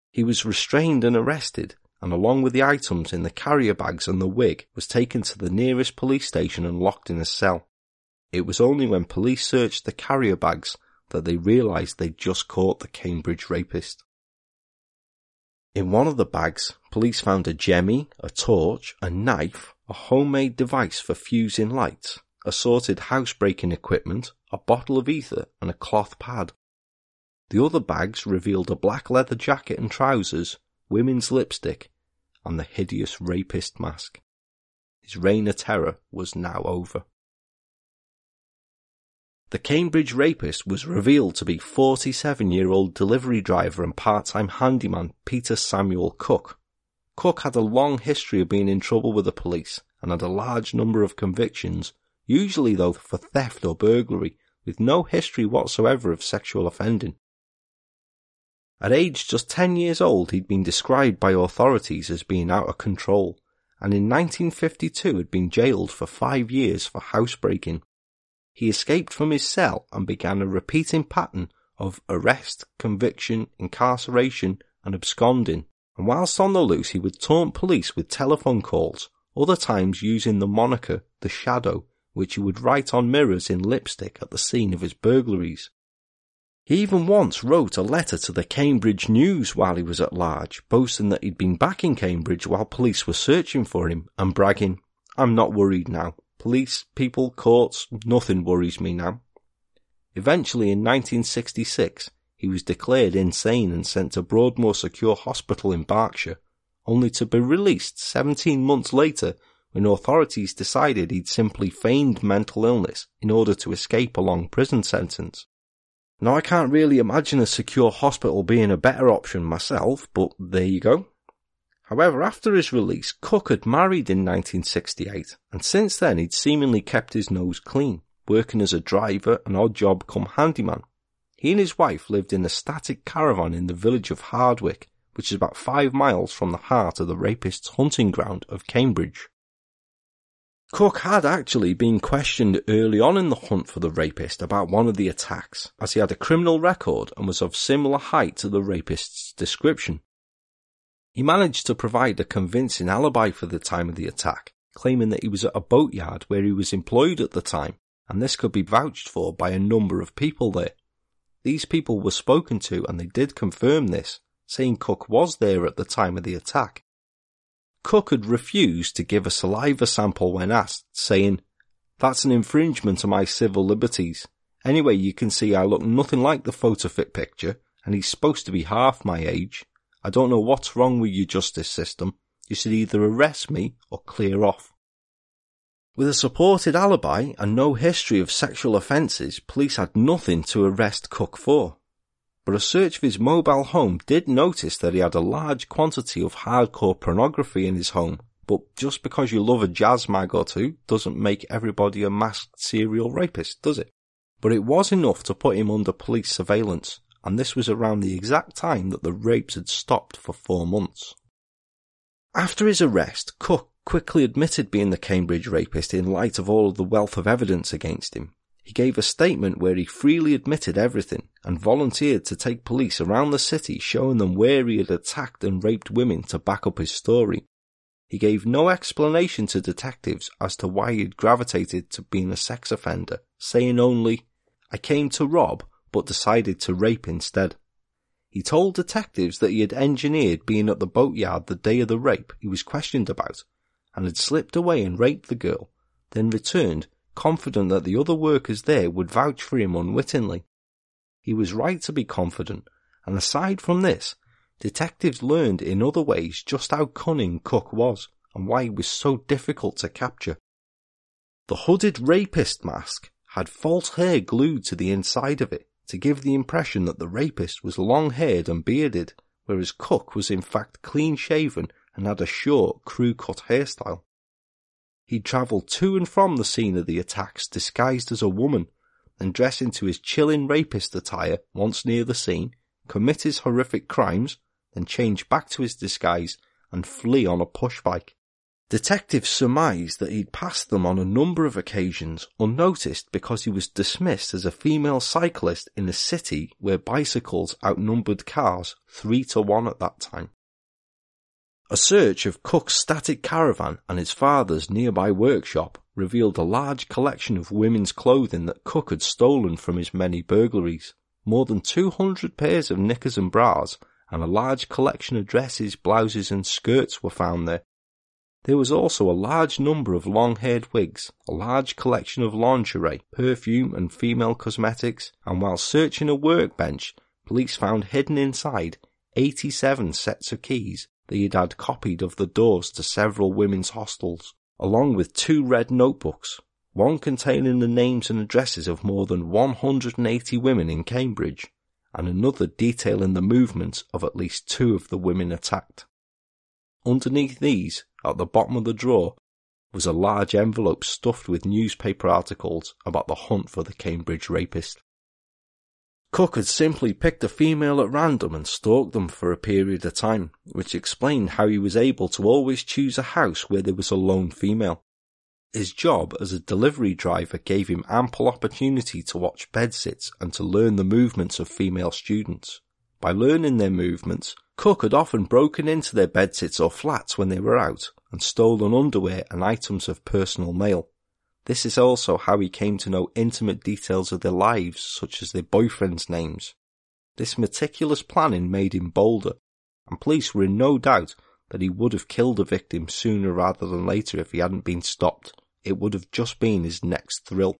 He was restrained and arrested, and along with the items in the carrier bags and the wig, was taken to the nearest police station and locked in a cell. It was only when police searched the carrier bags that they realised they'd just caught the Cambridge rapist. In one of the bags, police found a jemmy, a torch, a knife, a homemade device for fusing lights, assorted housebreaking equipment, a bottle of ether, and a cloth pad. The other bags revealed a black leather jacket and trousers, women's lipstick, and the hideous rapist mask. His reign of terror was now over. The Cambridge rapist was revealed to be 47 year old delivery driver and part time handyman Peter Samuel Cook. Cook had a long history of being in trouble with the police and had a large number of convictions, usually though for theft or burglary, with no history whatsoever of sexual offending. At age just 10 years old, he'd been described by authorities as being out of control, and in 1952 had been jailed for five years for housebreaking he escaped from his cell and began a repeating pattern of arrest, conviction, incarceration, and absconding. And whilst on the loose, he would taunt police with telephone calls, other times using the moniker The Shadow, which he would write on mirrors in lipstick at the scene of his burglaries. He even once wrote a letter to the Cambridge News while he was at large, boasting that he'd been back in Cambridge while police were searching for him and bragging, I'm not worried now. Police, people, courts, nothing worries me now. Eventually, in 1966, he was declared insane and sent to Broadmoor Secure Hospital in Berkshire, only to be released 17 months later when authorities decided he'd simply feigned mental illness in order to escape a long prison sentence. Now, I can't really imagine a secure hospital being a better option myself, but there you go. However, after his release, Cook had married in 1968, and since then he'd seemingly kept his nose clean, working as a driver, and odd job come handyman. He and his wife lived in a static caravan in the village of Hardwick, which is about five miles from the heart of the rapist's hunting ground of Cambridge. Cook had actually been questioned early on in the hunt for the rapist about one of the attacks, as he had a criminal record and was of similar height to the rapist's description. He managed to provide a convincing alibi for the time of the attack, claiming that he was at a boatyard where he was employed at the time, and this could be vouched for by a number of people there. These people were spoken to and they did confirm this, saying Cook was there at the time of the attack. Cook had refused to give a saliva sample when asked, saying, That's an infringement of my civil liberties. Anyway, you can see I look nothing like the photo fit picture, and he's supposed to be half my age. I don't know what's wrong with your justice system. You should either arrest me or clear off. With a supported alibi and no history of sexual offences, police had nothing to arrest Cook for. But a search of his mobile home did notice that he had a large quantity of hardcore pornography in his home. But just because you love a jazz mag or two doesn't make everybody a masked serial rapist, does it? But it was enough to put him under police surveillance, and this was around the exact time that the rapes had stopped for four months. After his arrest, Cook quickly admitted being the Cambridge rapist in light of all of the wealth of evidence against him. He gave a statement where he freely admitted everything and volunteered to take police around the city showing them where he had attacked and raped women to back up his story. He gave no explanation to detectives as to why he had gravitated to being a sex offender, saying only, I came to rob but decided to rape instead. He told detectives that he had engineered being at the boatyard the day of the rape he was questioned about, and had slipped away and raped the girl, then returned, confident that the other workers there would vouch for him unwittingly. He was right to be confident, and aside from this, detectives learned in other ways just how cunning Cook was, and why he was so difficult to capture. The hooded rapist mask had false hair glued to the inside of it, to give the impression that the rapist was long haired and bearded, whereas Cook was in fact clean shaven and had a short, crew cut hairstyle. He'd travelled to and from the scene of the attacks disguised as a woman, then dress into his chilling rapist attire once near the scene, commit his horrific crimes, then change back to his disguise and flee on a push bike. Detectives surmised that he'd passed them on a number of occasions unnoticed because he was dismissed as a female cyclist in a city where bicycles outnumbered cars three to one at that time. A search of Cook's static caravan and his father's nearby workshop revealed a large collection of women's clothing that Cook had stolen from his many burglaries. More than 200 pairs of knickers and bras and a large collection of dresses, blouses and skirts were found there there was also a large number of long-haired wigs, a large collection of lingerie, perfume and female cosmetics, and while searching a workbench, police found hidden inside 87 sets of keys that he'd had copied of the doors to several women's hostels, along with two red notebooks, one containing the names and addresses of more than 180 women in Cambridge, and another detailing the movements of at least two of the women attacked. Underneath these at the bottom of the drawer was a large envelope stuffed with newspaper articles about the hunt for the Cambridge rapist. Cook had simply picked a female at random and stalked them for a period of time, which explained how he was able to always choose a house where there was a lone female. His job as a delivery driver gave him ample opportunity to watch bedsits and to learn the movements of female students. By learning their movements, Cook had often broken into their bedsits or flats when they were out and stolen underwear and items of personal mail. This is also how he came to know intimate details of their lives, such as their boyfriends' names. This meticulous planning made him bolder, and police were in no doubt that he would have killed a victim sooner rather than later if he hadn't been stopped. It would have just been his next thrill.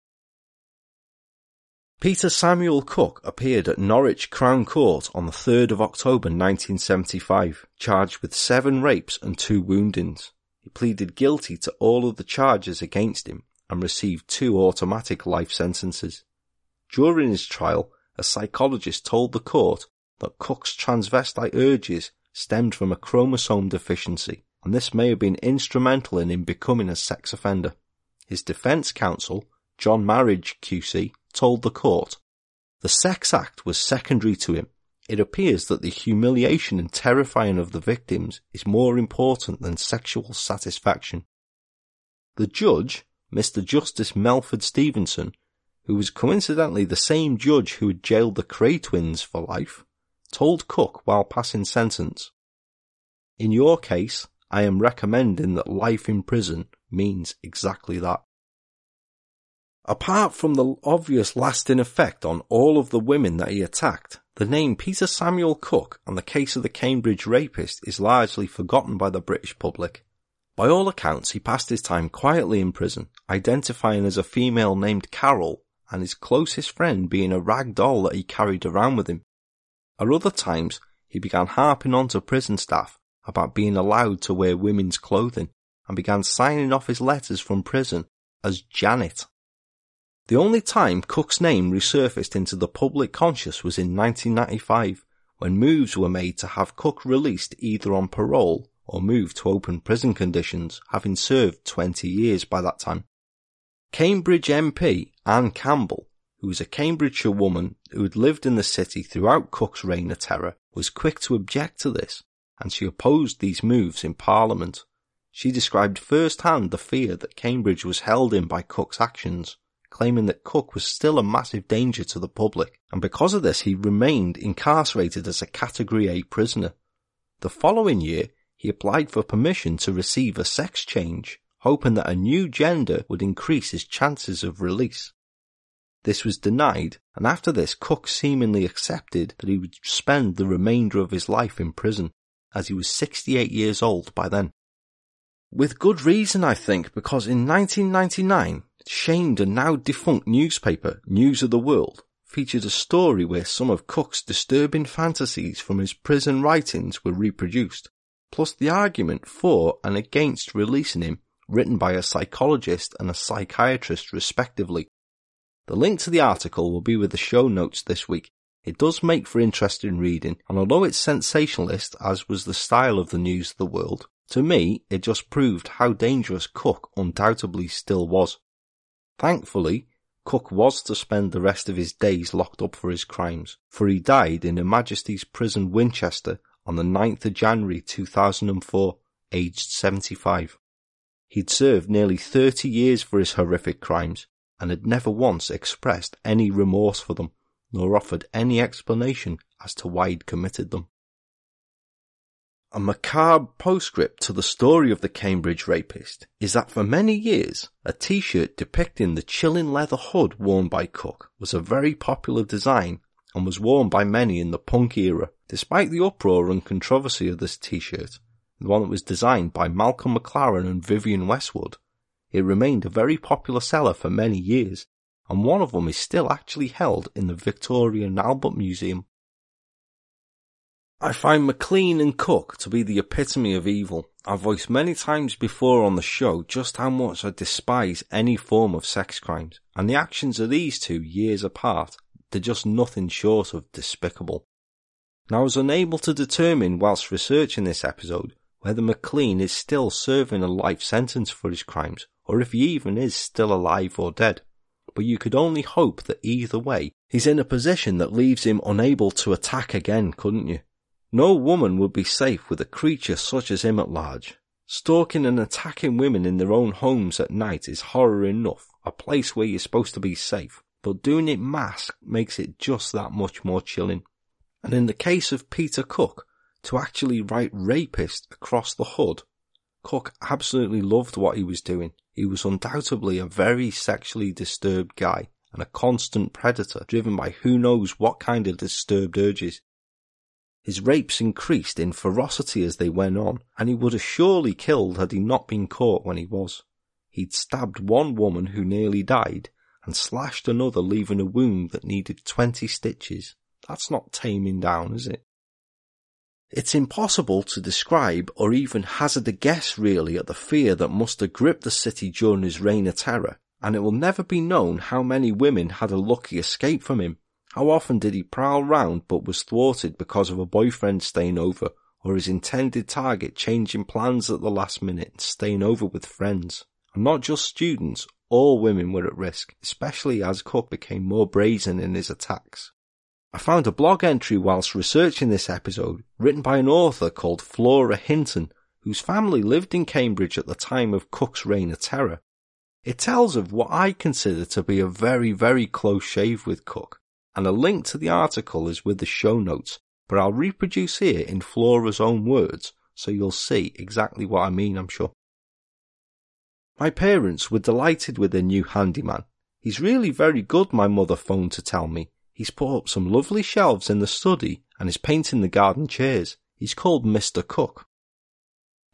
Peter Samuel Cook appeared at Norwich Crown Court on the 3rd of October 1975, charged with seven rapes and two woundings. He pleaded guilty to all of the charges against him and received two automatic life sentences. During his trial, a psychologist told the court that Cook's transvestite urges stemmed from a chromosome deficiency, and this may have been instrumental in him becoming a sex offender. His defense counsel, John Marriage QC, told the court. The sex act was secondary to him. It appears that the humiliation and terrifying of the victims is more important than sexual satisfaction. The judge, Mr. Justice Melford Stevenson, who was coincidentally the same judge who had jailed the Kray twins for life, told Cook while passing sentence, In your case, I am recommending that life in prison means exactly that. Apart from the obvious lasting effect on all of the women that he attacked, the name Peter Samuel Cook and the case of the Cambridge rapist is largely forgotten by the British public. By all accounts, he passed his time quietly in prison, identifying as a female named Carol and his closest friend being a rag doll that he carried around with him. At other times, he began harping on to prison staff about being allowed to wear women's clothing and began signing off his letters from prison as Janet. The only time Cook's name resurfaced into the public conscious was in 1995, when moves were made to have Cook released either on parole or moved to open prison conditions, having served 20 years by that time. Cambridge MP Anne Campbell, who was a Cambridgeshire woman who had lived in the city throughout Cook's reign of terror, was quick to object to this, and she opposed these moves in Parliament. She described firsthand the fear that Cambridge was held in by Cook's actions claiming that Cook was still a massive danger to the public, and because of this he remained incarcerated as a Category A prisoner. The following year, he applied for permission to receive a sex change, hoping that a new gender would increase his chances of release. This was denied, and after this Cook seemingly accepted that he would spend the remainder of his life in prison, as he was 68 years old by then. With good reason, I think, because in 1999, shamed and now defunct newspaper News of the World featured a story where some of Cook's disturbing fantasies from his prison writings were reproduced, plus the argument for and against releasing him written by a psychologist and a psychiatrist respectively. The link to the article will be with the show notes this week. It does make for interesting reading, and although it's sensationalist, as was the style of the News of the World, to me it just proved how dangerous Cook undoubtedly still was. Thankfully, Cook was to spend the rest of his days locked up for his crimes, for he died in Her Majesty's Prison Winchester on the 9th of January 2004, aged 75. He'd served nearly 30 years for his horrific crimes and had never once expressed any remorse for them, nor offered any explanation as to why he'd committed them. A macabre postscript to the story of the Cambridge rapist is that for many years, a t-shirt depicting the chilling leather hood worn by Cook was a very popular design and was worn by many in the punk era, despite the uproar and controversy of this t-shirt, the one that was designed by Malcolm McLaren and Vivienne Westwood. It remained a very popular seller for many years, and one of them is still actually held in the Victoria and Albert Museum. I find McLean and Cook to be the epitome of evil. I've voiced many times before on the show just how much I despise any form of sex crimes, and the actions of these two years apart, they're just nothing short of despicable. Now I was unable to determine whilst researching this episode whether McLean is still serving a life sentence for his crimes, or if he even is still alive or dead. But you could only hope that either way, he's in a position that leaves him unable to attack again, couldn't you? No woman would be safe with a creature such as him at large. Stalking and attacking women in their own homes at night is horror enough, a place where you're supposed to be safe, but doing it masked makes it just that much more chilling. And in the case of Peter Cook, to actually write rapist across the hood, Cook absolutely loved what he was doing. He was undoubtedly a very sexually disturbed guy and a constant predator driven by who knows what kind of disturbed urges. His rapes increased in ferocity as they went on, and he would have surely killed had he not been caught when he was. He'd stabbed one woman who nearly died, and slashed another leaving a wound that needed twenty stitches. That's not taming down, is it? It's impossible to describe or even hazard a guess really at the fear that must have gripped the city during his reign of terror, and it will never be known how many women had a lucky escape from him how often did he prowl round but was thwarted because of a boyfriend staying over or his intended target changing plans at the last minute and staying over with friends? And not just students, all women were at risk, especially as Cook became more brazen in his attacks. I found a blog entry whilst researching this episode written by an author called Flora Hinton, whose family lived in Cambridge at the time of Cook's reign of terror. It tells of what I consider to be a very, very close shave with Cook, and a link to the article is with the show notes, but I'll reproduce here in Flora's own words so you'll see exactly what I mean, I'm sure. My parents were delighted with their new handyman. He's really very good, my mother phoned to tell me. He's put up some lovely shelves in the study and is painting the garden chairs. He's called Mr. Cook.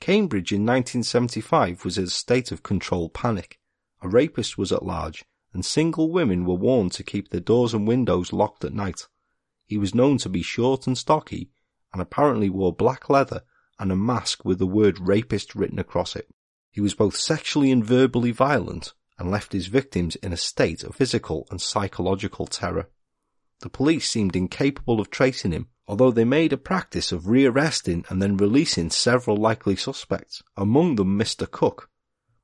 Cambridge in 1975 was in a state of controlled panic. A rapist was at large and single women were warned to keep their doors and windows locked at night. He was known to be short and stocky, and apparently wore black leather and a mask with the word rapist written across it. He was both sexually and verbally violent, and left his victims in a state of physical and psychological terror. The police seemed incapable of tracing him, although they made a practice of rearresting and then releasing several likely suspects, among them Mr. Cook.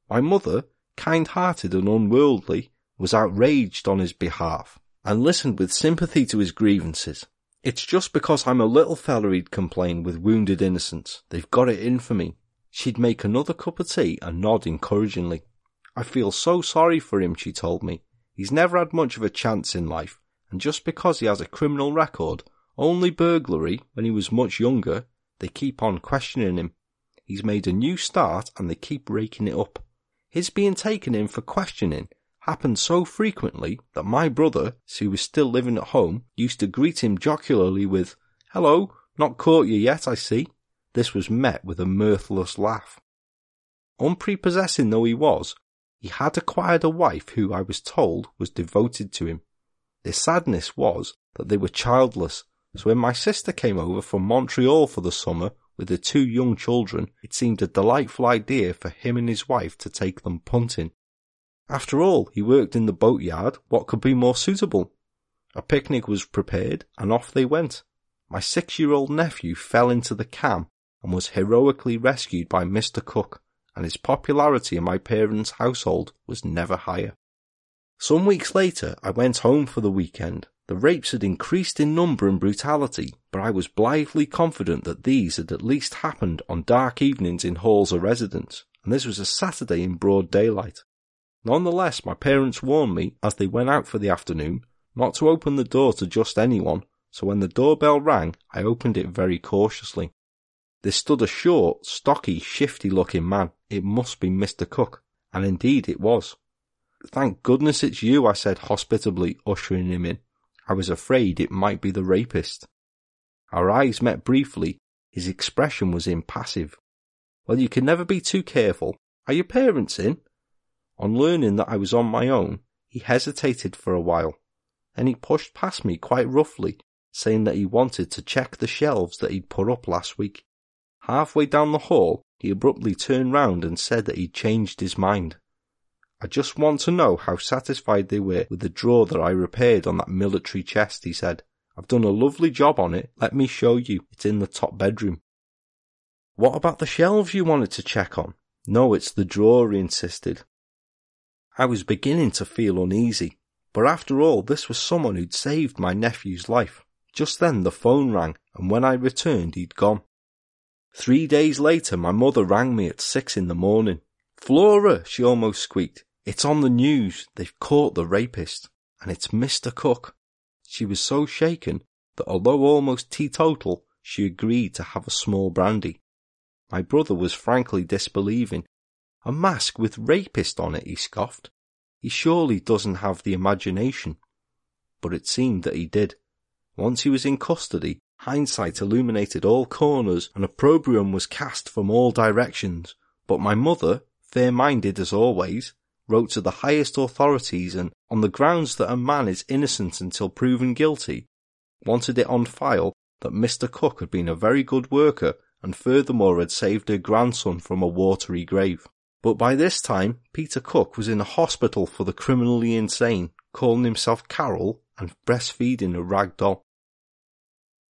My mother, kind-hearted and unworldly, was outraged on his behalf and listened with sympathy to his grievances. It's just because I'm a little fella, he'd complain with wounded innocence. They've got it in for me. She'd make another cup of tea and nod encouragingly. I feel so sorry for him, she told me. He's never had much of a chance in life, and just because he has a criminal record, only burglary when he was much younger, they keep on questioning him. He's made a new start and they keep raking it up. His being taken in for questioning happened so frequently that my brother, who was still living at home, used to greet him jocularly with, Hello, not caught you yet, I see. This was met with a mirthless laugh. Unprepossessing though he was, he had acquired a wife who I was told was devoted to him. The sadness was that they were childless, so when my sister came over from Montreal for the summer with the two young children, it seemed a delightful idea for him and his wife to take them punting. After all, he worked in the boatyard. What could be more suitable? A picnic was prepared, and off they went. My six-year-old nephew fell into the Cam and was heroically rescued by Mr. Cook, and his popularity in my parents' household was never higher. Some weeks later, I went home for the weekend. The rapes had increased in number and brutality, but I was blithely confident that these had at least happened on dark evenings in halls or residence, and this was a Saturday in broad daylight. Nonetheless, my parents warned me as they went out for the afternoon not to open the door to just anyone, so when the doorbell rang, I opened it very cautiously. There stood a short, stocky, shifty looking man. It must be Mr. Cook, and indeed it was. Thank goodness it's you, I said hospitably, ushering him in. I was afraid it might be the rapist. Our eyes met briefly. His expression was impassive. Well, you can never be too careful. Are your parents in? On learning that I was on my own, he hesitated for a while. Then he pushed past me quite roughly, saying that he wanted to check the shelves that he'd put up last week. Halfway down the hall, he abruptly turned round and said that he'd changed his mind. I just want to know how satisfied they were with the drawer that I repaired on that military chest, he said. I've done a lovely job on it. Let me show you. It's in the top bedroom. What about the shelves you wanted to check on? No, it's the drawer, he insisted. I was beginning to feel uneasy, but after all, this was someone who'd saved my nephew's life. Just then the phone rang, and when I returned, he'd gone. Three days later, my mother rang me at six in the morning. Flora, she almost squeaked. It's on the news. They've caught the rapist. And it's Mr. Cook. She was so shaken that although almost teetotal, she agreed to have a small brandy. My brother was frankly disbelieving. A mask with rapist on it, he scoffed. He surely doesn't have the imagination. But it seemed that he did. Once he was in custody, hindsight illuminated all corners and opprobrium was cast from all directions. But my mother, fair-minded as always, wrote to the highest authorities and, on the grounds that a man is innocent until proven guilty, wanted it on file that Mr. Cook had been a very good worker and furthermore had saved her grandson from a watery grave. But by this time, Peter Cook was in a hospital for the criminally insane, calling himself Carol and breastfeeding a rag doll.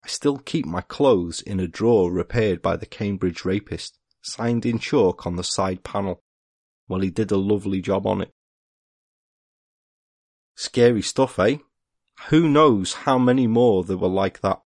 I still keep my clothes in a drawer repaired by the Cambridge rapist, signed in chalk on the side panel. Well, he did a lovely job on it. Scary stuff, eh? Who knows how many more there were like that.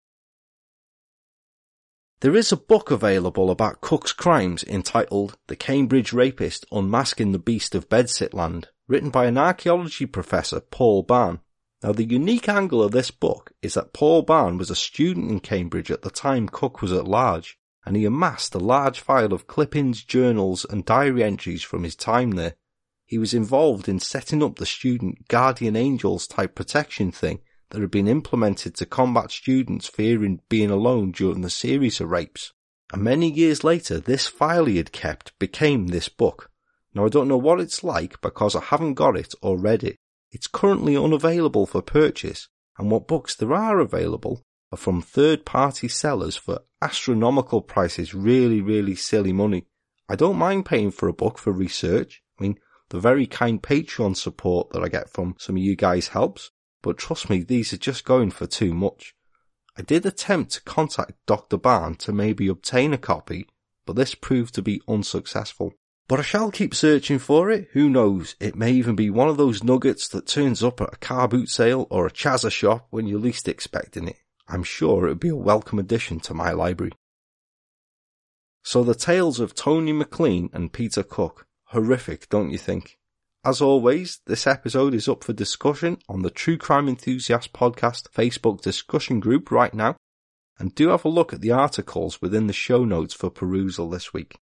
There is a book available about Cook's crimes entitled The Cambridge Rapist Unmasking the Beast of Bedsitland, written by an archaeology professor, Paul Bahn. Now, the unique angle of this book is that Paul Bahn was a student in Cambridge at the time Cook was at large, and he amassed a large file of clippings, journals, and diary entries from his time there. He was involved in setting up the student guardian angels type protection thing that had been implemented to combat students fearing being alone during the series of rapes. And many years later, this file he had kept became this book. Now I don't know what it's like because I haven't got it or read it. It's currently unavailable for purchase, and what books there are available are from third party sellers for astronomical prices, really, really silly money. I don't mind paying for a book for research. I mean, the very kind Patreon support that I get from some of you guys helps, but trust me, these are just going for too much. I did attempt to contact Dr. Bahn to maybe obtain a copy, but this proved to be unsuccessful. But I shall keep searching for it. Who knows? It may even be one of those nuggets that turns up at a car boot sale or a chazza shop when you're least expecting it. I'm sure it would be a welcome addition to my library. So the tales of Tony McLean and Peter Cook. Horrific, don't you think? As always, this episode is up for discussion on the True Crime Enthusiast Podcast Facebook discussion group right now, and do have a look at the articles within the show notes for perusal this week.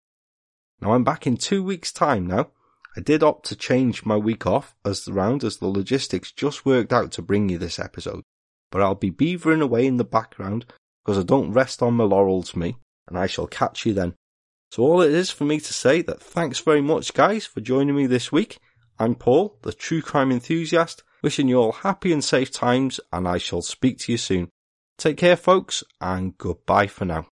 Now I'm back in two weeks' time now. I did opt to change my week off as round as the logistics just worked out to bring you this episode but I'll be beavering away in the background because I don't rest on my laurels me, and I shall catch you then. So all it is for me to say that thanks very much guys for joining me this week. I'm Paul, the true crime enthusiast, wishing you all happy and safe times and I shall speak to you soon. Take care folks and goodbye for now.